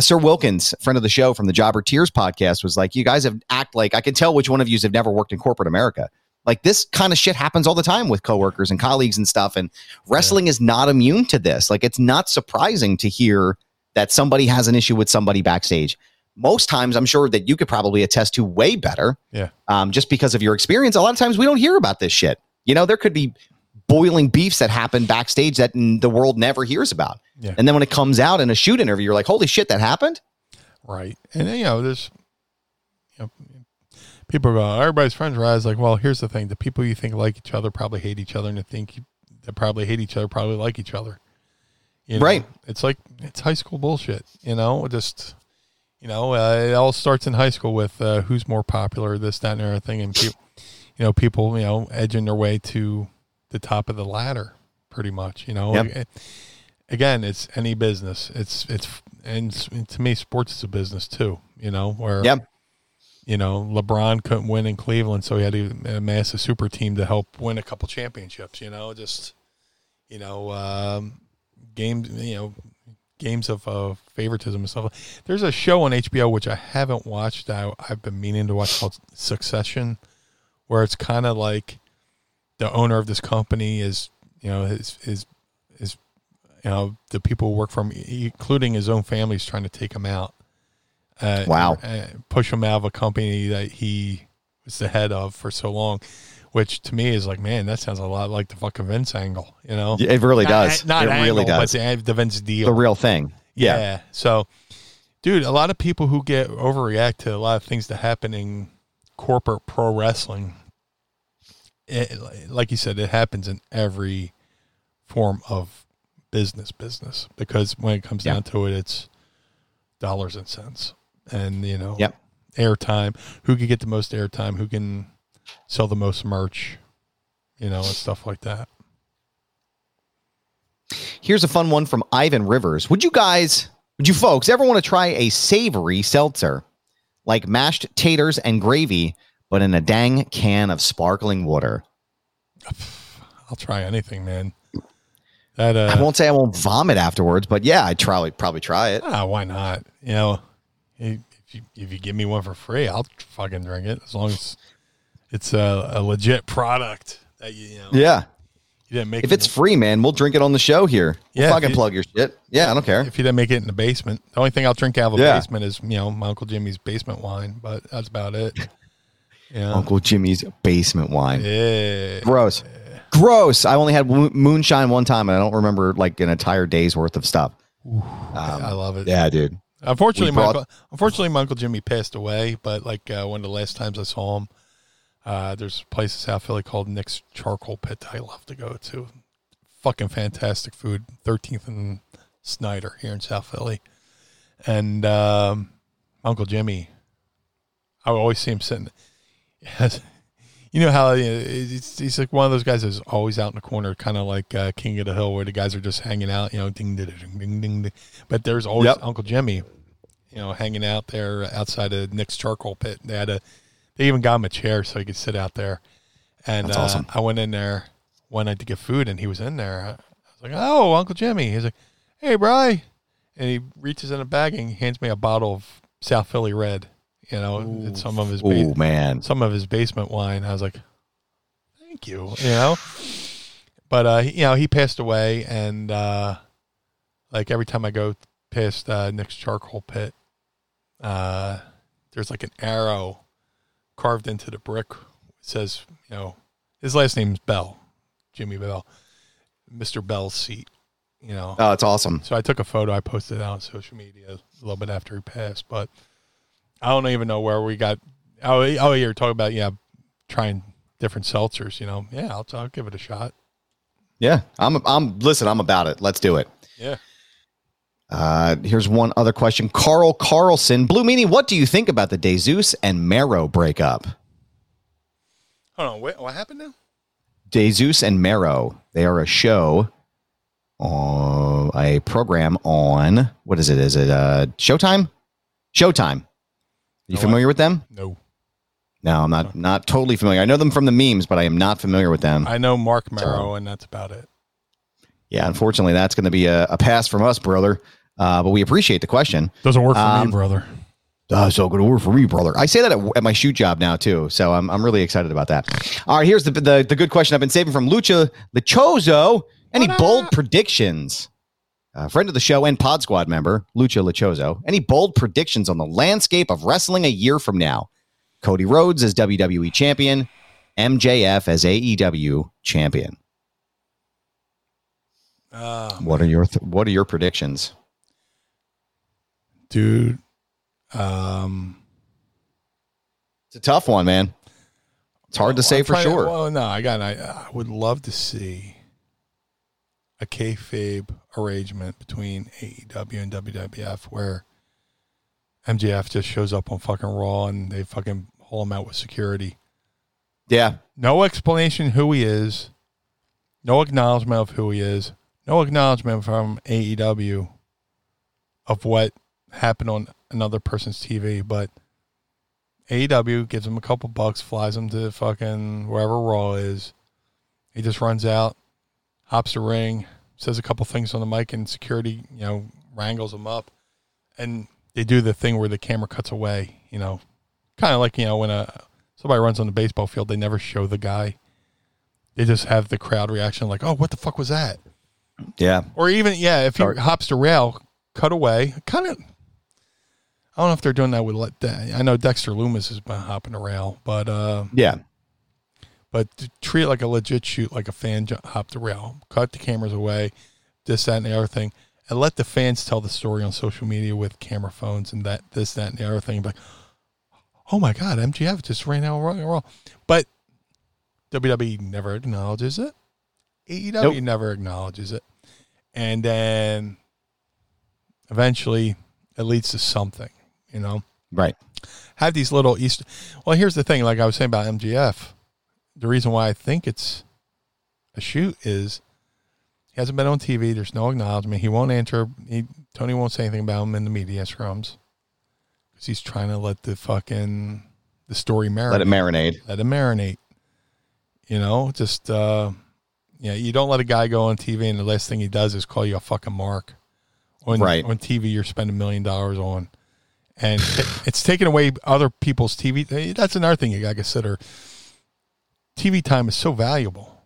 Speaker 2: Sir Wilkins, friend of the show from the Jobber Tears podcast, was like, "You guys have act like I can tell which one of you have never worked in corporate America. Like this kind of shit happens all the time with coworkers and colleagues and stuff. And wrestling is not immune to this. Like it's not surprising to hear that somebody has an issue with somebody backstage. Most times, I'm sure that you could probably attest to way better.
Speaker 3: Yeah.
Speaker 2: Um, just because of your experience, a lot of times we don't hear about this shit. You know, there could be boiling beefs that happen backstage that the world never hears about.
Speaker 3: Yeah.
Speaker 2: And then when it comes out in a shoot interview, you're like, holy shit, that happened.
Speaker 3: Right. And then, you know, there's you know people go, everybody's friends, right? It's like, well, here's the thing: the people you think like each other probably hate each other, and the think that probably hate each other probably like each other. You know?
Speaker 2: Right.
Speaker 3: It's like it's high school bullshit. You know, just you know, uh, it all starts in high school with uh, who's more popular, this, that, and everything, and people, you know, people, you know, edging their way to the top of the ladder, pretty much. You know,
Speaker 2: Yep.
Speaker 3: Again, it's any business. It's it's and to me, sports is a business too. You know, where
Speaker 2: Yep.
Speaker 3: You know, LeBron couldn't win in Cleveland, so he had to amass a super team to help win a couple championships. You know, just you know, um, games. You know, games of uh, favoritism and stuff. There's a show on HBO which I haven't watched. I, I've been meaning to watch called Succession, where it's kind of like the owner of this company is, you know, his his his, you know, the people who work for him, including his own family, is trying to take him out. Uh,
Speaker 2: Wow.
Speaker 3: uh, push him out of a company that he was the head of for so long, which to me is like, man, that sounds a lot like the fucking Vince angle, you know?
Speaker 2: It really does.
Speaker 3: Not,
Speaker 2: it
Speaker 3: not
Speaker 2: really
Speaker 3: angle,
Speaker 2: does.
Speaker 3: but the, the Vince deal.
Speaker 2: the real thing. Yeah.
Speaker 3: So, dude, a lot of people who get overreact to a lot of things that happen in corporate pro wrestling, it, like you said, it happens in every form of business business because when it comes
Speaker 2: Yeah.
Speaker 3: down to it, it's dollars and cents, and you know,
Speaker 2: Yep.
Speaker 3: airtime. Who can get the most airtime? Who can sell the most merch? You know, and stuff like that.
Speaker 2: Here's a fun one from Ivan Rivers. Would you guys, would you folks ever want to try a savory seltzer like mashed taters and gravy, but in a dang can of sparkling water? [sighs]
Speaker 3: I'll try anything, man. That
Speaker 2: I
Speaker 3: uh,
Speaker 2: won't say I won't vomit afterwards, but yeah, I'd probably probably try it.
Speaker 3: Ah, why not? You know, if you if you give me one for free, I'll fucking drink it as long as it's a, a legit product that you, you know
Speaker 2: Yeah.
Speaker 3: you didn't make.
Speaker 2: If
Speaker 3: it
Speaker 2: it's free, man, we'll drink it on the show here. We'll
Speaker 3: Yeah,
Speaker 2: fucking
Speaker 3: you-
Speaker 2: plug your shit. Yeah, I don't care.
Speaker 3: if you didn't make it in the basement, the only thing I'll drink out of the
Speaker 2: Yeah.
Speaker 3: basement is you know my uncle Jimmy's basement wine, but that's about it. [laughs] Yeah,
Speaker 2: Uncle Jimmy's basement wine.
Speaker 3: yeah.
Speaker 2: Gross. Gross. I only had mo- moonshine one time and I don't remember like an entire day's worth of stuff.
Speaker 3: I um, love it.
Speaker 2: Yeah, dude.
Speaker 3: Unfortunately,
Speaker 2: We
Speaker 3: my
Speaker 2: brought-
Speaker 3: uncle, unfortunately, my uncle Jimmy passed away. But like uh, one of the last times I saw him, uh, there's a place in South Philly called Nick's Charcoal Pit that I love to go to. Fucking fantastic food. Thirteenth and Snyder here in South Philly, and um, Uncle Jimmy. I would always see him sitting. [laughs] you know how you know, he's, he's like one of those guys that's always out in the corner, kind of like uh, King of the Hill, where the guys are just hanging out, you know, ding ding ding ding ding. But there's always
Speaker 2: Yep.
Speaker 3: Uncle Jimmy, you know, hanging out there outside of Nick's charcoal pit. They had a, they even got him a chair so he could sit out there. And
Speaker 2: That's
Speaker 3: uh,
Speaker 2: awesome.
Speaker 3: I went in there one night to get food, and he was in there. I was like, "Oh, Uncle Jimmy." He's like, "Hey, Bry," and he reaches in a bag and hands me a bottle of South Philly Red. You know, it's some of his ba-
Speaker 2: Oh man.
Speaker 3: some of his basement wine. I was like, thank you, you know. But uh, you know, he passed away, and uh, like every time I go past uh, Nick's charcoal pit, uh, there's like an arrow carved into the brick. It says, you know, his last name's Bell, Jimmy Bell, Mister Bell's seat. You know,
Speaker 2: Oh, it's awesome.
Speaker 3: so I took a photo. I posted it on social media a little bit after he passed, but I don't even know where we got. Oh, oh, you're talking about yeah, trying different seltzers. You know, yeah, I'll, I'll give it a shot.
Speaker 2: Yeah. I'm I'm listen, I'm about it. Let's do it.
Speaker 3: Yeah,
Speaker 2: Uh, here's one other question. Carl Carlson, Blue Meanie, what do you think about the Desus and Mero breakup?
Speaker 3: hold on. Wait, what happened now?
Speaker 2: Desus and Mero. They are a show on a program on what is it? Is it uh Showtime? Showtime. You
Speaker 3: No,
Speaker 2: familiar with them?
Speaker 3: No,
Speaker 2: No, I'm not not totally familiar. I know them from the memes, but I am not familiar with them.
Speaker 3: I know Marc Mero, and that's about it.
Speaker 2: yeah, unfortunately, that's going to be a, a pass from us, brother. Uh, but we appreciate the question.
Speaker 3: Doesn't work for
Speaker 2: Um,
Speaker 3: me, brother.
Speaker 2: Oh, so good work for me, brother. I say that at, at my shoot job now too, so I'm I'm really excited about that. All right, here's the the, the good question I've been saving from Lucha Lechozo. Any bold predictions? Uh, friend of the show and Pod Squad member Lucha Lechozo. Any bold predictions on the landscape of wrestling a year from now? Cody Rhodes as WWE champion, MJF as AEW champion.
Speaker 3: Uh,
Speaker 2: What are your th- What are your predictions?
Speaker 3: dude, um,
Speaker 2: It's a tough one, man. It's hard to say
Speaker 3: I'm
Speaker 2: for sure.
Speaker 3: well, no, I got. I, I would love to see. A kayfabe arrangement between AEW and WWF where MJF just shows up on fucking Raw and they fucking haul him out with security.
Speaker 2: Yeah.
Speaker 3: No explanation who he is. No acknowledgement of who he is. No acknowledgement from AEW of what happened on another person's TV. But AEW gives him a couple bucks, flies him to fucking wherever Raw is. He just runs out, hops the ring, says a couple things on the mic, and security, you know, wrangles him up. And they do the thing where the camera cuts away, you know, kind of like, you know, when a somebody runs on the baseball field, they never show the guy. They just have the crowd reaction like, oh, what the fuck was that?
Speaker 2: Yeah.
Speaker 3: Or even, yeah, if he
Speaker 2: Sorry.
Speaker 3: hops the rail, cut away. Kind of, I don't know if they're doing that with, let- I know Dexter Lumis has been hopping the rail, but, uh,
Speaker 2: Yeah.
Speaker 3: But to treat it like a legit shoot, like a fan ju- hop the rail, cut the cameras away, this, that, and the other thing, and let the fans tell the story on social media with camera phones and that, this, that, and the other thing. Like, oh my God, MJF just ran out wrong, wrong. But WWE never acknowledges it. AEW
Speaker 2: Nope.
Speaker 3: never acknowledges it. And then eventually it leads to something, you know?
Speaker 2: Right.
Speaker 3: have these little Easter. Well, here's the thing. Like I was saying about MJF, the reason why I think it's a shoot is he hasn't been on TV. There's no acknowledgement. He won't answer. He, Tony won't say anything about him in the media scrums because he's trying to let the fucking the story marinate.
Speaker 2: Let it marinate.
Speaker 3: Let it marinate. You know, just uh, yeah. You don't let a guy go on TV and the last thing he does is call you a fucking mark. On,
Speaker 2: Right.
Speaker 3: on TV, you're spending a million dollars on, and it- [laughs] it's taking away other people's TV. That's another thing you got to consider. TV time is so valuable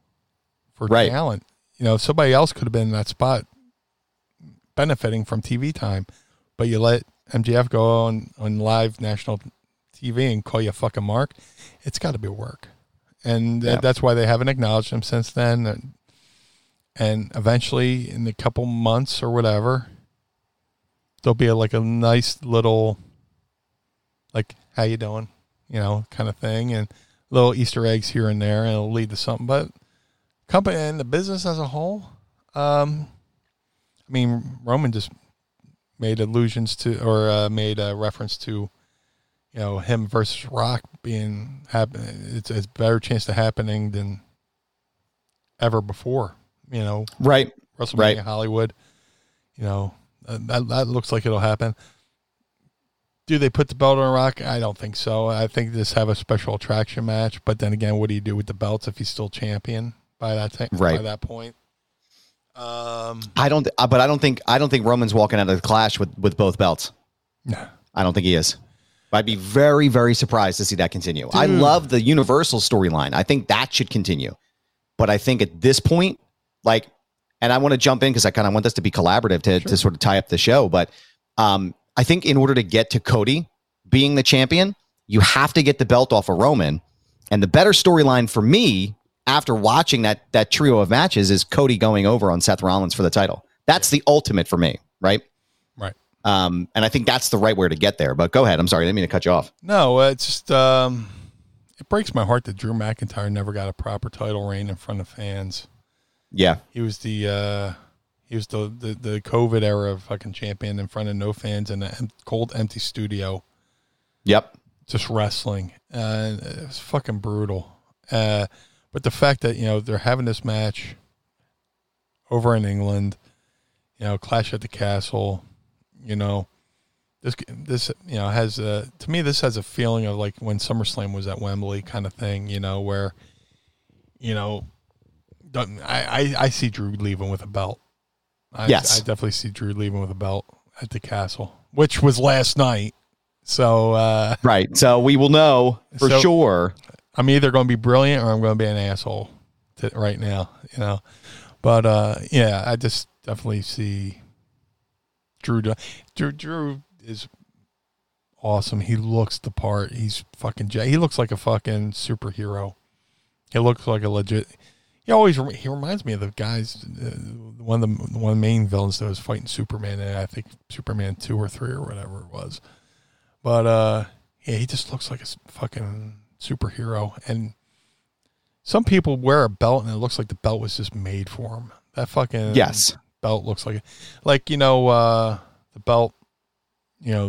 Speaker 3: for
Speaker 2: Right.
Speaker 3: talent. You know, somebody else could have been in that spot benefiting from TV time, but you let MJF go on on live national TV and call you a fucking mark. It's got to be work, and
Speaker 2: Yeah.
Speaker 3: that's why they haven't acknowledged him since then. And, and eventually, in a couple months or whatever, there'll be a, like a nice little, like how you doing, you know, kind of thing, and little Easter eggs here and there, and it'll lead to something. But company and the business as a whole, um, I mean, Roman just made allusions to or uh, made a reference to, you know, him versus Rock being happen. It's, it's a better chance to happening than ever before. You know,
Speaker 2: Right.
Speaker 3: WrestleMania
Speaker 2: Right.
Speaker 3: Hollywood. You know, uh, that that looks like it'll happen. Do they put the belt on Rock? I don't think so. I think this have a special attraction match. But then again, what do you do with the belts if he's still champion by that time? By that point. Um.
Speaker 2: I don't, uh, but I don't think I don't think Roman's walking out of the clash with with both belts.
Speaker 3: No.
Speaker 2: I don't think he is. I'd be very very surprised to see that continue. I love the Universal storyline. I think that should continue. But I think at this point, like, and I want to jump in because I kind of want this to be collaborative to to sort of tie up the show. But um, I think in order to get to Cody being the champion, you have to get the belt off of Roman. And the better storyline for me after watching that that trio of matches is Cody going over on Seth Rollins for the title. That's the ultimate for me, right?
Speaker 3: Right.
Speaker 2: Um, and I think that's the right way to get there. But go ahead. I'm sorry, I didn't mean to cut you off.
Speaker 3: No, it's just um, it breaks my heart that Drew McIntyre never got a proper title reign in front of fans.
Speaker 2: Yeah,
Speaker 3: He was the uh, he was the, the the COVID era fucking champion in front of no fans in a cold, empty studio,
Speaker 2: yep,
Speaker 3: just wrestling. Uh, it was fucking brutal. Uh, but the fact that you know they're having this match over in England, you know, Clash at the Castle, you know, this this you know has a, to me this has a feeling of like when SummerSlam was at Wembley kind of thing, you know, where you know, I I, I see Drew leaving with a belt. I,
Speaker 2: Yes.
Speaker 3: I definitely see Drew leaving with a belt at the Castle, which was last night. So uh,
Speaker 2: right. So we will know for
Speaker 3: So-
Speaker 2: sure.
Speaker 3: I'm either going to be brilliant or I'm going to be an asshole to, right now, you know. But uh, yeah, I just definitely see Drew. Drew Drew is awesome. He looks the part. He's fucking. He looks like a fucking superhero. He looks like a legit. He always he reminds me of the guys. Uh, one of the one of the main villains that was fighting Superman. And I think Superman two or three or whatever it was. But uh, yeah, he just looks like a fucking superhero. And some people wear a belt and it looks like the belt was just made for him. That fucking
Speaker 2: Yes.
Speaker 3: belt looks like it. Like you know uh, the belt. You know,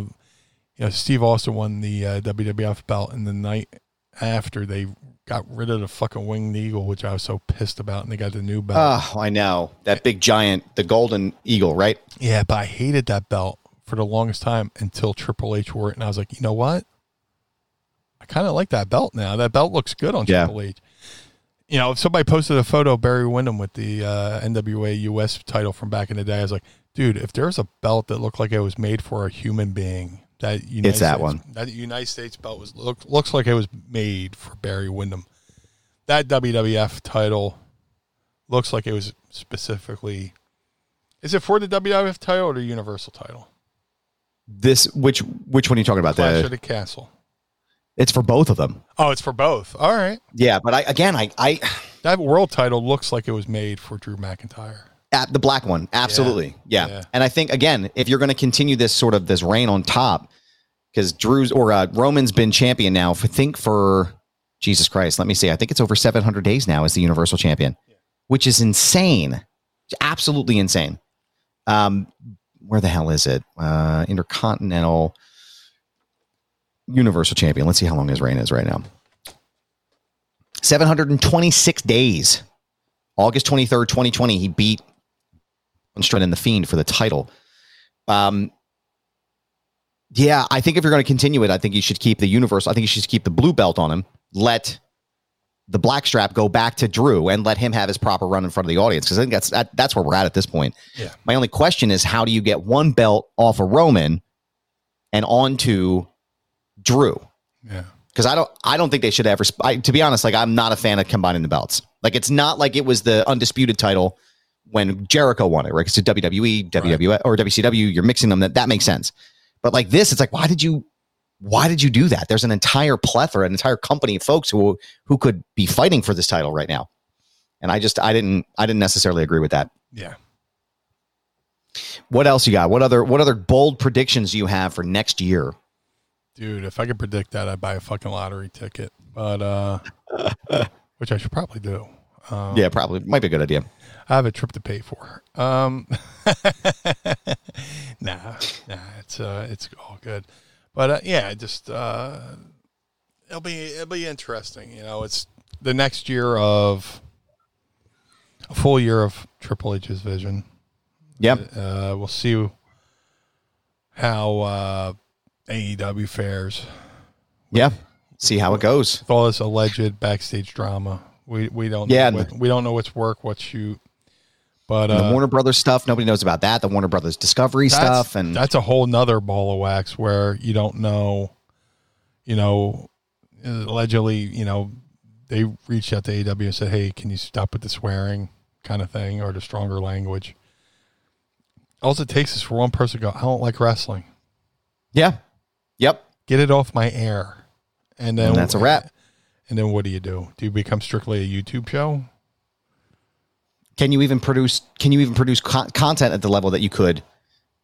Speaker 3: you know Steve Austin won the uh, WWF belt, and the night after they got rid of the fucking winged eagle, which I was so pissed about, and they got the new belt.
Speaker 2: Oh, I know that big giant, the golden eagle, right?
Speaker 3: yeah, but I hated that belt for the longest time until Triple H wore it, and I was like, you know what? I kind of like that belt now. That belt looks good on
Speaker 2: Yeah.
Speaker 3: Triple H. You know, if somebody posted a photo of Barry Windham with the uh, NWA US title from back in the day, I was like, dude, if there's a belt that looked like it was made for a human being, that United
Speaker 2: It's that
Speaker 3: States,
Speaker 2: one.
Speaker 3: That United States belt was look, looks like it was made for Barry Windham. That WWF title looks like it was specifically. Is it for the WWF title or the Universal title?
Speaker 2: This which which one are you talking about?
Speaker 3: Clash
Speaker 2: The
Speaker 3: of the Castle.
Speaker 2: it's for both of them.
Speaker 3: Oh, it's for both. All right.
Speaker 2: Yeah, but I again, I I
Speaker 3: That world title looks like it was made for Drew McIntyre.
Speaker 2: At the black one, absolutely, yeah.
Speaker 3: Yeah.
Speaker 2: And I think again, if you're going to continue this sort of this reign on top, because Drew's or uh, Roman's been champion now for think for Jesus Christ. Let me see. I think it's over 700 days now as the Universal Champion, which is insane, absolutely insane. Um, where the hell is it? Uh, Intercontinental Universal Champion. Let's see how long his reign is right now. 726 days. August 23rd, 2020, he beat Strett and the Fiend for the title. Um, yeah, I think if you're going to continue it, I think you should keep the universe. I think you should keep the blue belt on him. Let the black strap go back to Drew and let him have his proper run in front of the audience because I think that's that, that's where we're at at this point.
Speaker 3: Yeah.
Speaker 2: My only question is how do you get one belt off of Roman and onto Drew?
Speaker 3: Yeah.
Speaker 2: because I don't I don't think they should ever. I, to be honest, like I'm not a fan of combining the belts. Like it's not like it was the undisputed title when Jericho won it, right? It's a WWE, WWE, or WCW. You're mixing them. That that makes sense. But like this, it's like why did you why did you do that? There's an entire plethora, an entire company of folks who who could be fighting for this title right now. And I just I didn't I didn't necessarily agree with that.
Speaker 3: Yeah.
Speaker 2: What else you got? What other what other bold predictions do you have for next year?
Speaker 3: Dude, if I could predict that, I'd buy a fucking lottery ticket. But uh [laughs] which I should probably do. Um,
Speaker 2: Yeah, probably might be a good idea.
Speaker 3: I have a trip to pay for. Um [laughs] Nah, nah, it's uh it's all good. But uh, yeah, just uh it'll be it'll be interesting, you know. It's the next year of a full year of Triple H's vision.
Speaker 2: Yep.
Speaker 3: Uh, we'll see how uh, AEW fares
Speaker 2: Yeah. See how it goes.
Speaker 3: with all this alleged backstage drama. We we don't
Speaker 2: Yeah,
Speaker 3: know what, we don't know what's work, what's shoot. But uh,
Speaker 2: the Warner Brothers stuff, nobody knows about that. The Warner Brothers Discovery stuff, and
Speaker 3: that's a whole nother ball of wax where you don't know. You know, allegedly, you know, they reached out to AW and said, "Hey, can you stop with the swearing kind of thing or the stronger language?" All it takes is for one person to go, "I don't like wrestling."
Speaker 2: yeah, yep,
Speaker 3: get it off my air. And then
Speaker 2: And that's a wrap.
Speaker 3: And then what do you do? Do you become strictly a YouTube show?
Speaker 2: Can you even produce? Can you even produce con- content at the level that you could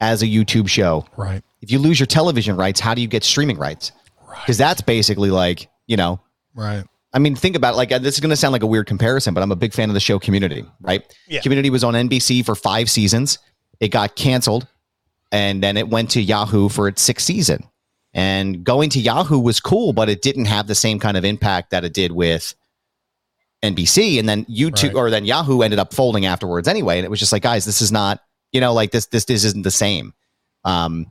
Speaker 2: as a YouTube show?
Speaker 3: Right.
Speaker 2: If you lose your television rights, how do you get streaming rights? Right. Because that's basically like you know.
Speaker 3: Right.
Speaker 2: I mean, think about it. Like uh, this is going to sound like a weird comparison, but I'm a big fan of the show Community. Right?
Speaker 3: Yeah.
Speaker 2: Community was on NBC for five seasons. It got canceled, and then it went to Yahoo for its sixth season. And going to Yahoo was cool, but it didn't have the same kind of impact that it did with NBC. And then YouTube
Speaker 3: Right.
Speaker 2: or then Yahoo ended up folding afterwards anyway. And it was just like, guys, this is not, you know, like this, this, this isn't the same. Um,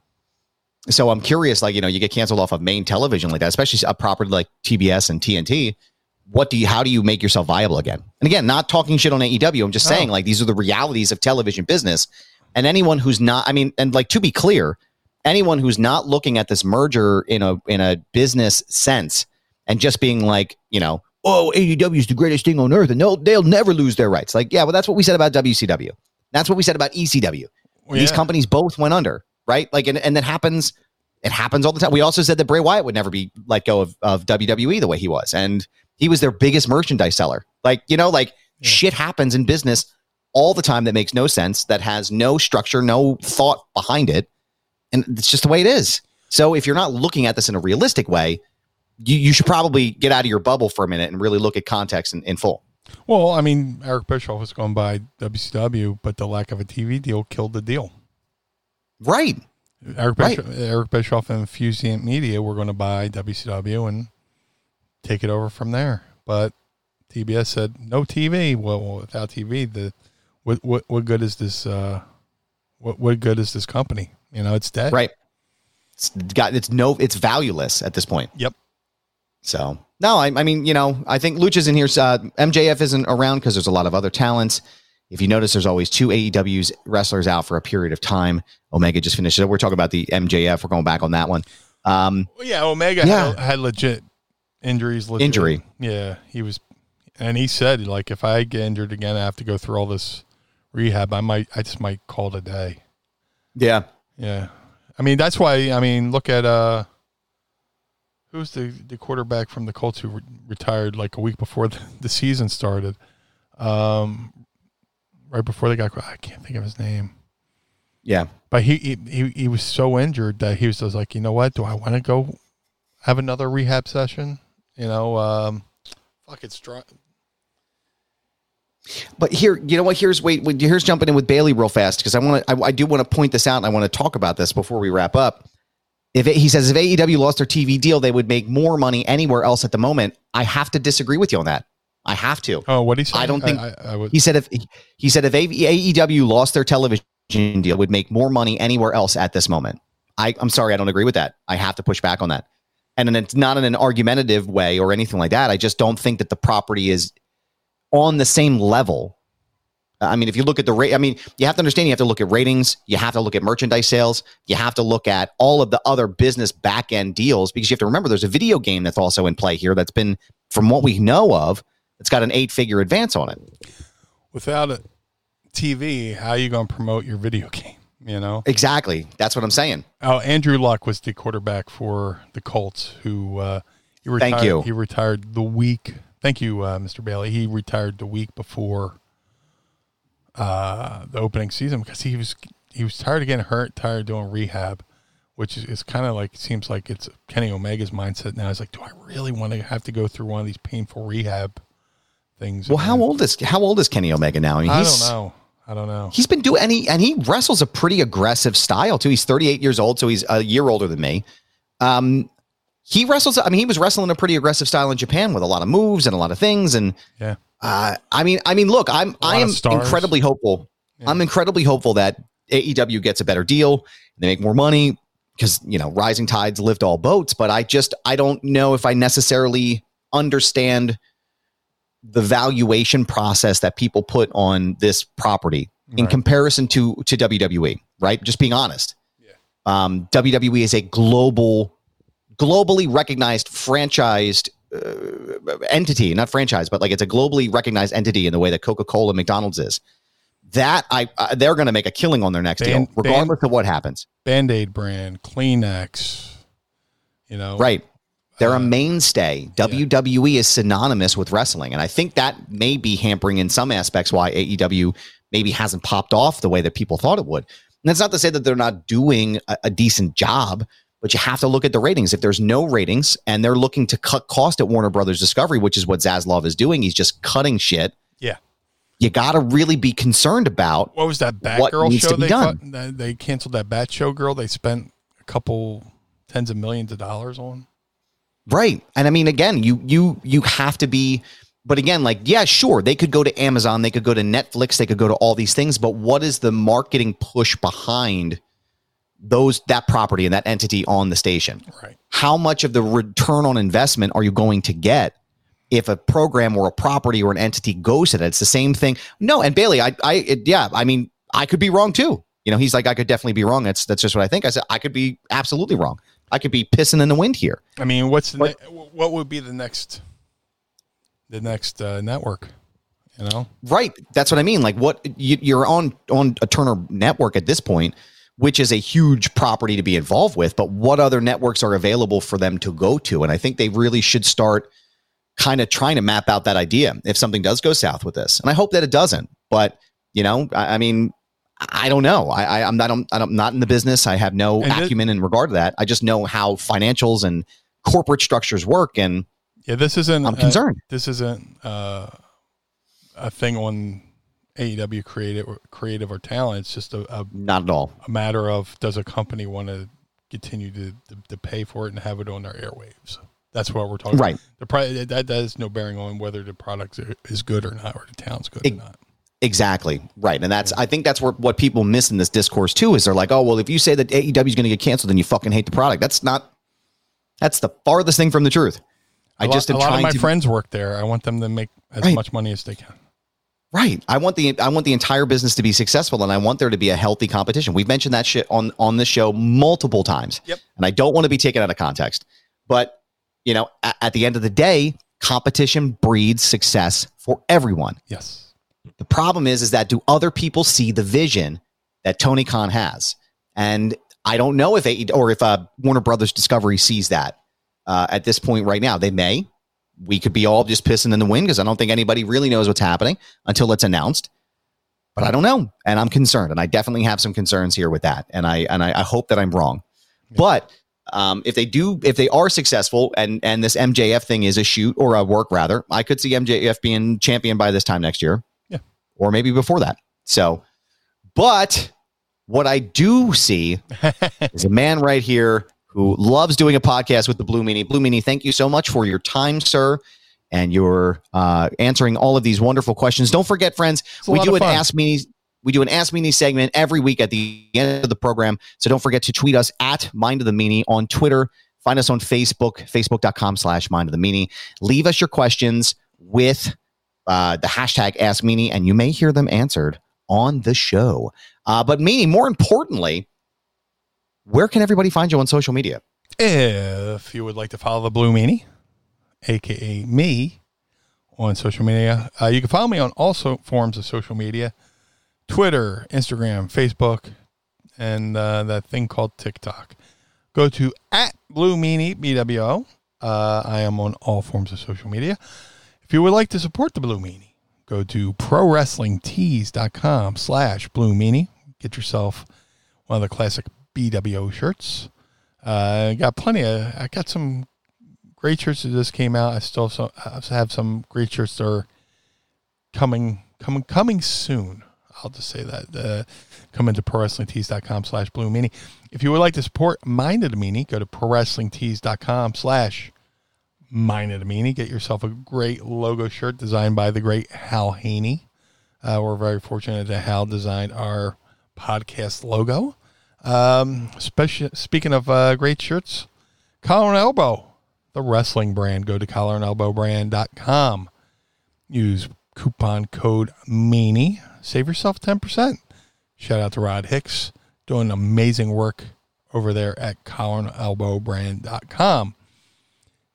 Speaker 2: so I'm curious, like, you know, you get canceled off of main television like that, especially a property like TBS and TNT. What do you, how do you make yourself viable again? And again, not talking shit on AEW. I'm just
Speaker 3: No.
Speaker 2: saying, like, these are the realities of television business. And anyone who's not, I mean, and like to be clear, anyone who's not looking at this merger in a in a business sense and just being like, you know, oh, AEW is the greatest thing on earth, and they'll they'll never lose their rights. Like, yeah, well, that's what we said about WCW. That's what we said about ECW.
Speaker 3: Well,
Speaker 2: These
Speaker 3: yeah.
Speaker 2: companies both went under, right? Like, and, and that happens. It happens all the time. We also said that Bray Wyatt would never be let go of, of WWE the way he was, and he was their biggest merchandise seller. Like, you know, like
Speaker 3: Yeah.
Speaker 2: shit happens in business all the time that makes no sense, that has no structure, no thought behind it, and it's just the way it is. So if you're not looking at this in a realistic way, you, you should probably get out of your bubble for a minute and really look at context in, in full.
Speaker 3: Well, I mean, Eric Bischoff was going by WCW, but the lack of a TV deal killed the deal.
Speaker 2: Right.
Speaker 3: Eric
Speaker 2: Right.
Speaker 3: Bischoff, Eric Bischoff and Fusient Media were going to buy WCW and take it over from there, but TBS said no TV. Well, without TV, the what what what good is this? Uh, what what good is this company? You know, it's dead.
Speaker 2: Right. It's got it's no it's valueless at this point.
Speaker 3: Yep.
Speaker 2: So no, I, I mean, you know, I think Lucha's in here. Uh, MJF isn't around because there's a lot of other talents. If you notice, there's always two AEW's wrestlers out for a period of time. Omega just finished it. We're talking about the MJF. We're going back on that one. Um,
Speaker 3: Well, yeah, Omega
Speaker 2: Yeah.
Speaker 3: Had, had legit injuries. Legit.
Speaker 2: Injury.
Speaker 3: Yeah, he was, and he said like if I get injured again, I have to go through all this rehab. I might, I just might call it a day.
Speaker 2: yeah,
Speaker 3: Yeah, I mean that's why. I mean, look at uh, who's the the quarterback from the Colts who re- retired like a week before the, the season started. Um, right before they got, I can't think of his name.
Speaker 2: yeah.
Speaker 3: But he, he he he was so injured that he was just like, you know what? Do I want to go have another rehab session? You know, um, fuck, it's dry.
Speaker 2: But here, you know what? Here's wait. wait, Here's jumping in with Bailey real fast because I want to. I, I do want to point this out and I want to talk about this before we wrap up. If it, he says if AEW lost their TV deal, they would make more money anywhere else at the moment. I have to disagree with you on that. I have to.
Speaker 3: Oh, what he said?
Speaker 2: I don't think-
Speaker 3: I, I, would.
Speaker 2: He said if he said if AEW lost their television deal, would make more money anywhere else at this moment. I, I'm sorry, I don't agree with that. I have to push back on that. And then it's not in an argumentative way or anything like that. I just don't think that the property is on the same level. I mean, if you look at the rate, I mean, you have to understand you have to look at ratings, you have to look at merchandise sales, you have to look at all of the other business back end deals because you have to remember there's a video game that's also in play here that's been, from what we know of, it's got an eight figure advance on it.
Speaker 3: Without a TV, how are you going to promote your video game? You know.
Speaker 2: Exactly. That's what I'm saying.
Speaker 3: Oh, Andrew Luck was the quarterback for the Colts, who uh, he retired.
Speaker 2: Thank you.
Speaker 3: He retired the week. Thank you, uh, Mr. Bailey. He retired the week before uh, the opening season because he was he was tired of getting hurt, tired of doing rehab, which is, is kind of like seems like it's Kenny Omega's mindset now. He's like, do I really want to have to go through one of these painful rehab things?
Speaker 2: Well, how old is how old is Kenny Omega now? I mean,
Speaker 3: I don't know. I don't know.
Speaker 2: He's been doing and he and he wrestles a pretty aggressive style too. He's 38 years old, so he's a year older than me. Um, he wrestles. I mean, he was wrestling a pretty aggressive style in Japan with a lot of moves and a lot of things. And
Speaker 3: Yeah.
Speaker 2: Uh, I mean, I mean, look, I'm I am incredibly hopeful.
Speaker 3: Yeah.
Speaker 2: I'm incredibly hopeful that AEW gets a better deal. They make more money because you know rising tides lift all boats. But I just I don't know if I necessarily understand the valuation process that people put on this property in comparison to to WWE. Right, just being honest.
Speaker 3: Yeah.
Speaker 2: Um, WWE is a global, globally recognized franchised uh, entity, not franchise, but like it's a globally recognized entity in the way that Coca Cola, McDonald's is. That I uh, they're going to make a killing on their next
Speaker 3: Ban-
Speaker 2: deal, regardless of what happens.
Speaker 3: Band Aid brand, Kleenex. You know,
Speaker 2: Right? They're a
Speaker 3: Uh,
Speaker 2: mainstay. WWE is synonymous with wrestling, and I think that may be hampering in some aspects why AEW maybe hasn't popped off the way that people thought it would. And that's not to say that they're not doing a, a decent job, but you have to look at the ratings. If there's no ratings and they're looking to cut cost at Warner Brothers Discovery, which is what Zaslav is doing, he's just cutting shit.
Speaker 3: Yeah.
Speaker 2: You got to really be concerned about
Speaker 3: What was that Batgirl show they
Speaker 2: done?
Speaker 3: cut- they canceled that Bat Show girl. They spent a couple tens of millions of dollars on.
Speaker 2: Right. And I mean, again, you you you have to be, but again, like, yeah, sure, they could go to Amazon, they could go to Netflix, they could go to all these things, but what is the marketing push behind those that property and that entity on the station?
Speaker 3: Right.
Speaker 2: How much of the return on investment are you going to get if a program or a property or an entity goes to that? It's the same thing. No, and Bailey, I I it, yeah, I mean, I could be wrong too. You know, he's like, I could definitely be wrong. That's that's just what I think. I said I could be absolutely wrong. I could be pissing in the wind here.
Speaker 3: I mean, what's the
Speaker 2: What-
Speaker 3: ne- what would be the next the next uh, network? You know,
Speaker 2: Right. That's what I mean. Like what you, you're on on a Turner network at this point, which is a huge property to be involved with. But what other networks are available for them to go to? And I think they really should start kind of trying to map out that idea if something does go south with this. And I hope that it doesn't. But you know, I, I mean, I don't know. I, I, I'm not. I'm, I'm not in the business. I have no
Speaker 3: And
Speaker 2: acumen in regard to that. I just know how financials and corporate structures work, and
Speaker 3: yeah, this isn't.
Speaker 2: I'm
Speaker 3: uh,
Speaker 2: concerned.
Speaker 3: this isn't uh, a thing on AEW creative or creative or talent. It's just a, a,
Speaker 2: Not at all.
Speaker 3: a matter of does a company want to continue to, to, to pay for it and have it on their airwaves. That's what we're talking
Speaker 2: Right.
Speaker 3: about. The pri- that, that has no bearing on whether the product is good or not, or the talent's good or not.
Speaker 2: Exactly. Right. And that's I think that's where what people miss in this discourse too is they're like, "Oh, well, if you say that AEW is going to get canceled then you fucking hate the product." That's not that's the farthest thing from the truth. I
Speaker 3: A lot-
Speaker 2: just am
Speaker 3: a lot of my
Speaker 2: to
Speaker 3: friends work there. I want them to make as
Speaker 2: Right.
Speaker 3: much money as they can.
Speaker 2: Right. I want the I want the entire business to be successful and I want there to be a healthy competition. We've mentioned that shit on on this show multiple times.
Speaker 3: Yep.
Speaker 2: And I don't want to be taken out of context. But, you know, at, at the end of the day, competition breeds success for everyone.
Speaker 3: Yes.
Speaker 2: The problem is, is that do other people see the vision that Tony Khan has? And I don't know if AE or if uh, Warner Brothers Discovery sees that uh, at this point right now. They may. We could be all just pissing in the wind because I don't think anybody really knows what's happening until it's announced. But I don't know, and I'm concerned, and I definitely have some concerns here with that. And I and I, I hope that I'm wrong. But um, if they do, if they are successful, and and this MJF thing is a shoot or a work rather, I could see MJF being champion by this time next year yeah, or maybe before that. So, but what I do see [laughs] is a man right here who loves doing a podcast with the Blue Meanie. Blue Meanie, thank you so much for your time, sir, and your uh, answering all of these wonderful questions. Don't forget, friends, we do an. Ask Me. We do an Ask Meanie segment every week at the end of the program. So don't forget to tweet us at Mind of the Meanie on Twitter. Find us on Facebook, facebook.com slash Mind of the Meanie. Leave us your questions with uh, the hashtag Ask Meanie, and you may hear them answered on the show. Uh, but Meanie, more importantly, where can everybody find you on social media?
Speaker 3: If you would like to follow the Blue Meanie, aka me, on social media, uh, you can follow me on all so- forms of social media Twitter, Instagram, Facebook, and uh, that thing called TikTok. Go to at Blue Meanie, BWO. Uh, I am on all forms of social media. If you would like to support the Blue Meanie, go to prowrestlingtees.com slash Blue Meanie. Get yourself one of the classic BWO shirts. Uh, got plenty of. I got some great shirts that just came out. I still so, I have some great shirts that are coming, coming, coming soon. I'll just say that. Uh, come into prowrestlingtees.com slash blue meanie. If you would like to support Mind of the Meanie, go to prowrestlingtees.com slash Mind of the Meanie. Get yourself a great logo shirt designed by the great Hal Haney. Uh, we're very fortunate that Hal designed our podcast logo. Um, speaking of uh, great shirts, Collar and Elbow, the wrestling brand. Go to collarandelbowbrand.com. Use coupon code MEANIE. Save yourself 10%. Shout out to Rod Hicks doing amazing work over there at collarandelbowbrand.com.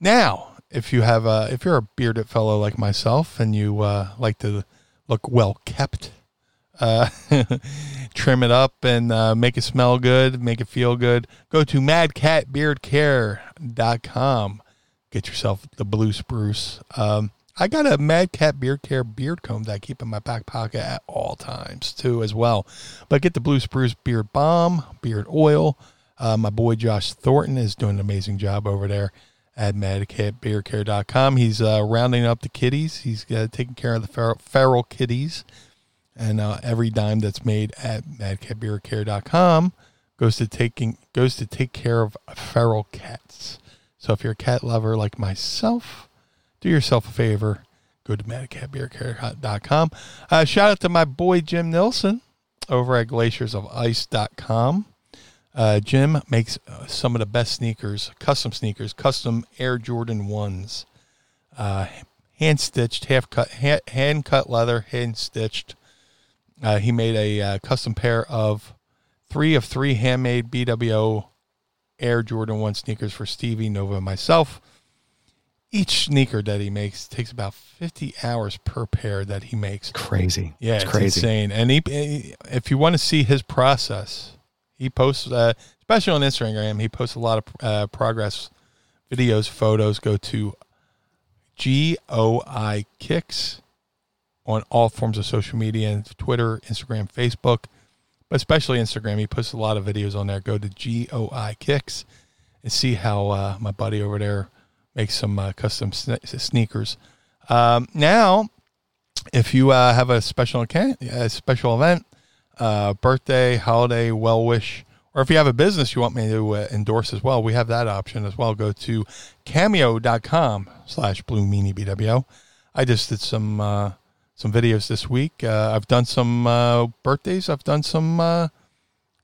Speaker 3: Now, if you have a, if you're a bearded fellow like myself and you uh, like to look well kept, uh, [laughs] trim it up and uh, make it smell good, make it feel good, go to madcatbeardcare.com. Get yourself the blue spruce. Um, I got a Mad Cat Beard Care beard comb that I keep in my back pocket at all times too, as well. But get the Blue Spruce Beard Balm, Beard Oil. Uh, my boy Josh Thornton is doing an amazing job over there at madcatbeardcare.com. He's uh, rounding up the kitties. He's uh, taking care of the feral, feral kitties. And uh, every dime that's made at madcatbeardcare.com goes to taking goes to take care of feral cats. So if you're a cat lover like myself, do yourself a favor. Go to madcatbeardcare.com. Uh, shout out to my boy Jim Nilsson over at glaciersofIce.com. Uh, Jim makes uh, some of the best sneakers, custom sneakers, custom Air Jordan ones, uh, hand stitched, half cut, hand cut leather, hand stitched. Uh, he made a uh, custom pair of three of three handmade BWO Air Jordan 1 sneakers for Stevie, Nova, and myself. Each sneaker that he makes takes about 50 hours per pair that he makes.
Speaker 2: Crazy.
Speaker 3: Yeah,
Speaker 2: it's
Speaker 3: it's,
Speaker 2: crazy.
Speaker 3: insane. And he, he- if you want to see his process, he posts, uh, especially on Instagram, he posts a lot of uh, progress videos, photos. Go to GOI Kicks on all forms of social media and Twitter, Instagram, Facebook, but especially Instagram. He posts a lot of videos on there. Go to GOI Kicks and see how uh, my buddy over there makes some uh, custom sne- sneakers. Um, now, if you uh, have a special account, a special event, uh, birthday, holiday, well wish, or if you have a business you want me to uh, endorse as well, we have that option as well. Go to cameo.com slash blue meanie BWO. I just did some uh, some videos this week. Uh, I've done some uh, birthdays. I've done some uh,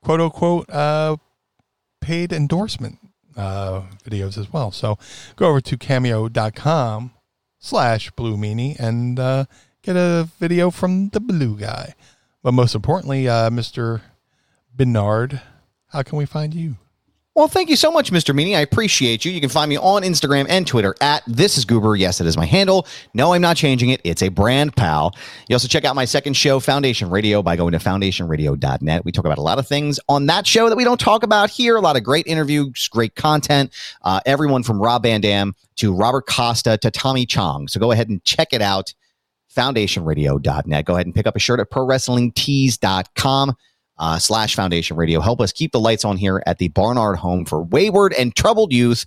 Speaker 3: quote unquote uh, paid endorsement uh, videos as well. So go over to cameo.com slash blue meanie and uh, get a video from the blue guy. But most importantly, Mr. Barnard, how can we find you?
Speaker 2: Well, thank you so much, Mr. Meanie. I appreciate you. You can find me on Instagram and Twitter at This Is Goober. Yes, it is my handle. No, I'm not changing it. It's a brand pal. You also check out my second show, Foundation Radio, by going to foundationradio.net. We talk about a lot of things on that show that we don't talk about here. A lot of great interviews, great content. Uh, everyone from Rob Van Dam to Robert Costa to Tommy Chong. So go ahead and check it out, foundationradio.net. Go ahead and pick up a shirt at prowrestlingtees.com uh, slash foundation radio. Help us keep the lights on here at the Barnard home for wayward and troubled youth.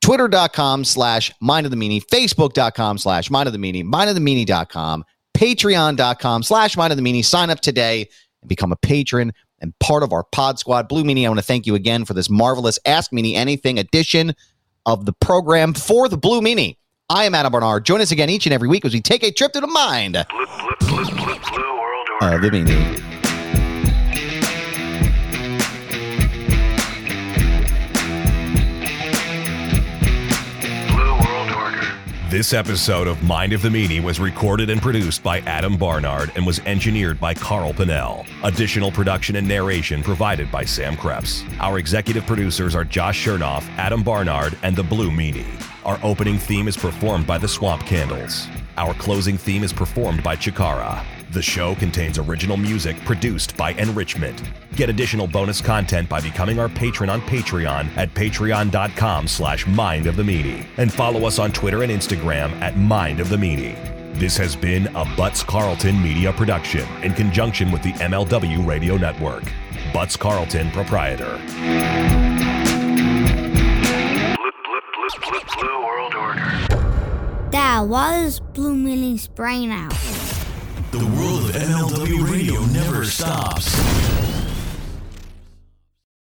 Speaker 2: Twitter.com slash mind of the meanie, Facebook.com slash mind of the meanie, mind of the meanie.com, Patreon.com slash mind of the meanie. Sign up today and become a patron and part of our pod squad. Blue Meanie, I want to thank you again for this marvelous Ask Meanie Anything edition of the program for the Blue Meanie. I am Adam Barnard. Join us again each and every week as we take a trip to the mind
Speaker 4: Blue, blue, blue, blue, world order.
Speaker 2: the meanie.
Speaker 1: This episode of Mind of the Meanie was recorded and produced by Adam Barnard and was engineered by Carl Pinnell. Additional production and narration provided by Sam Krebs. Our executive producers are Josh Chernoff, Adam Barnard, and the Blue Meanie. Our opening theme is performed by the Swamp Candles. Our closing theme is performed by Chikara. The show contains original music produced by Enrichment. Get additional bonus content by becoming our patron on Patreon at patreon.com slash mind of the meanie. And follow us on Twitter and Instagram at mind of the meanie. This has been a Butts Carlton media production in conjunction with the MLW Radio Network. Butts Carlton, proprietor.
Speaker 4: Blue, blue, blue, blue world order.
Speaker 5: Dad, why does Blue Millie's brain out.
Speaker 6: The world of MLW radio never stops.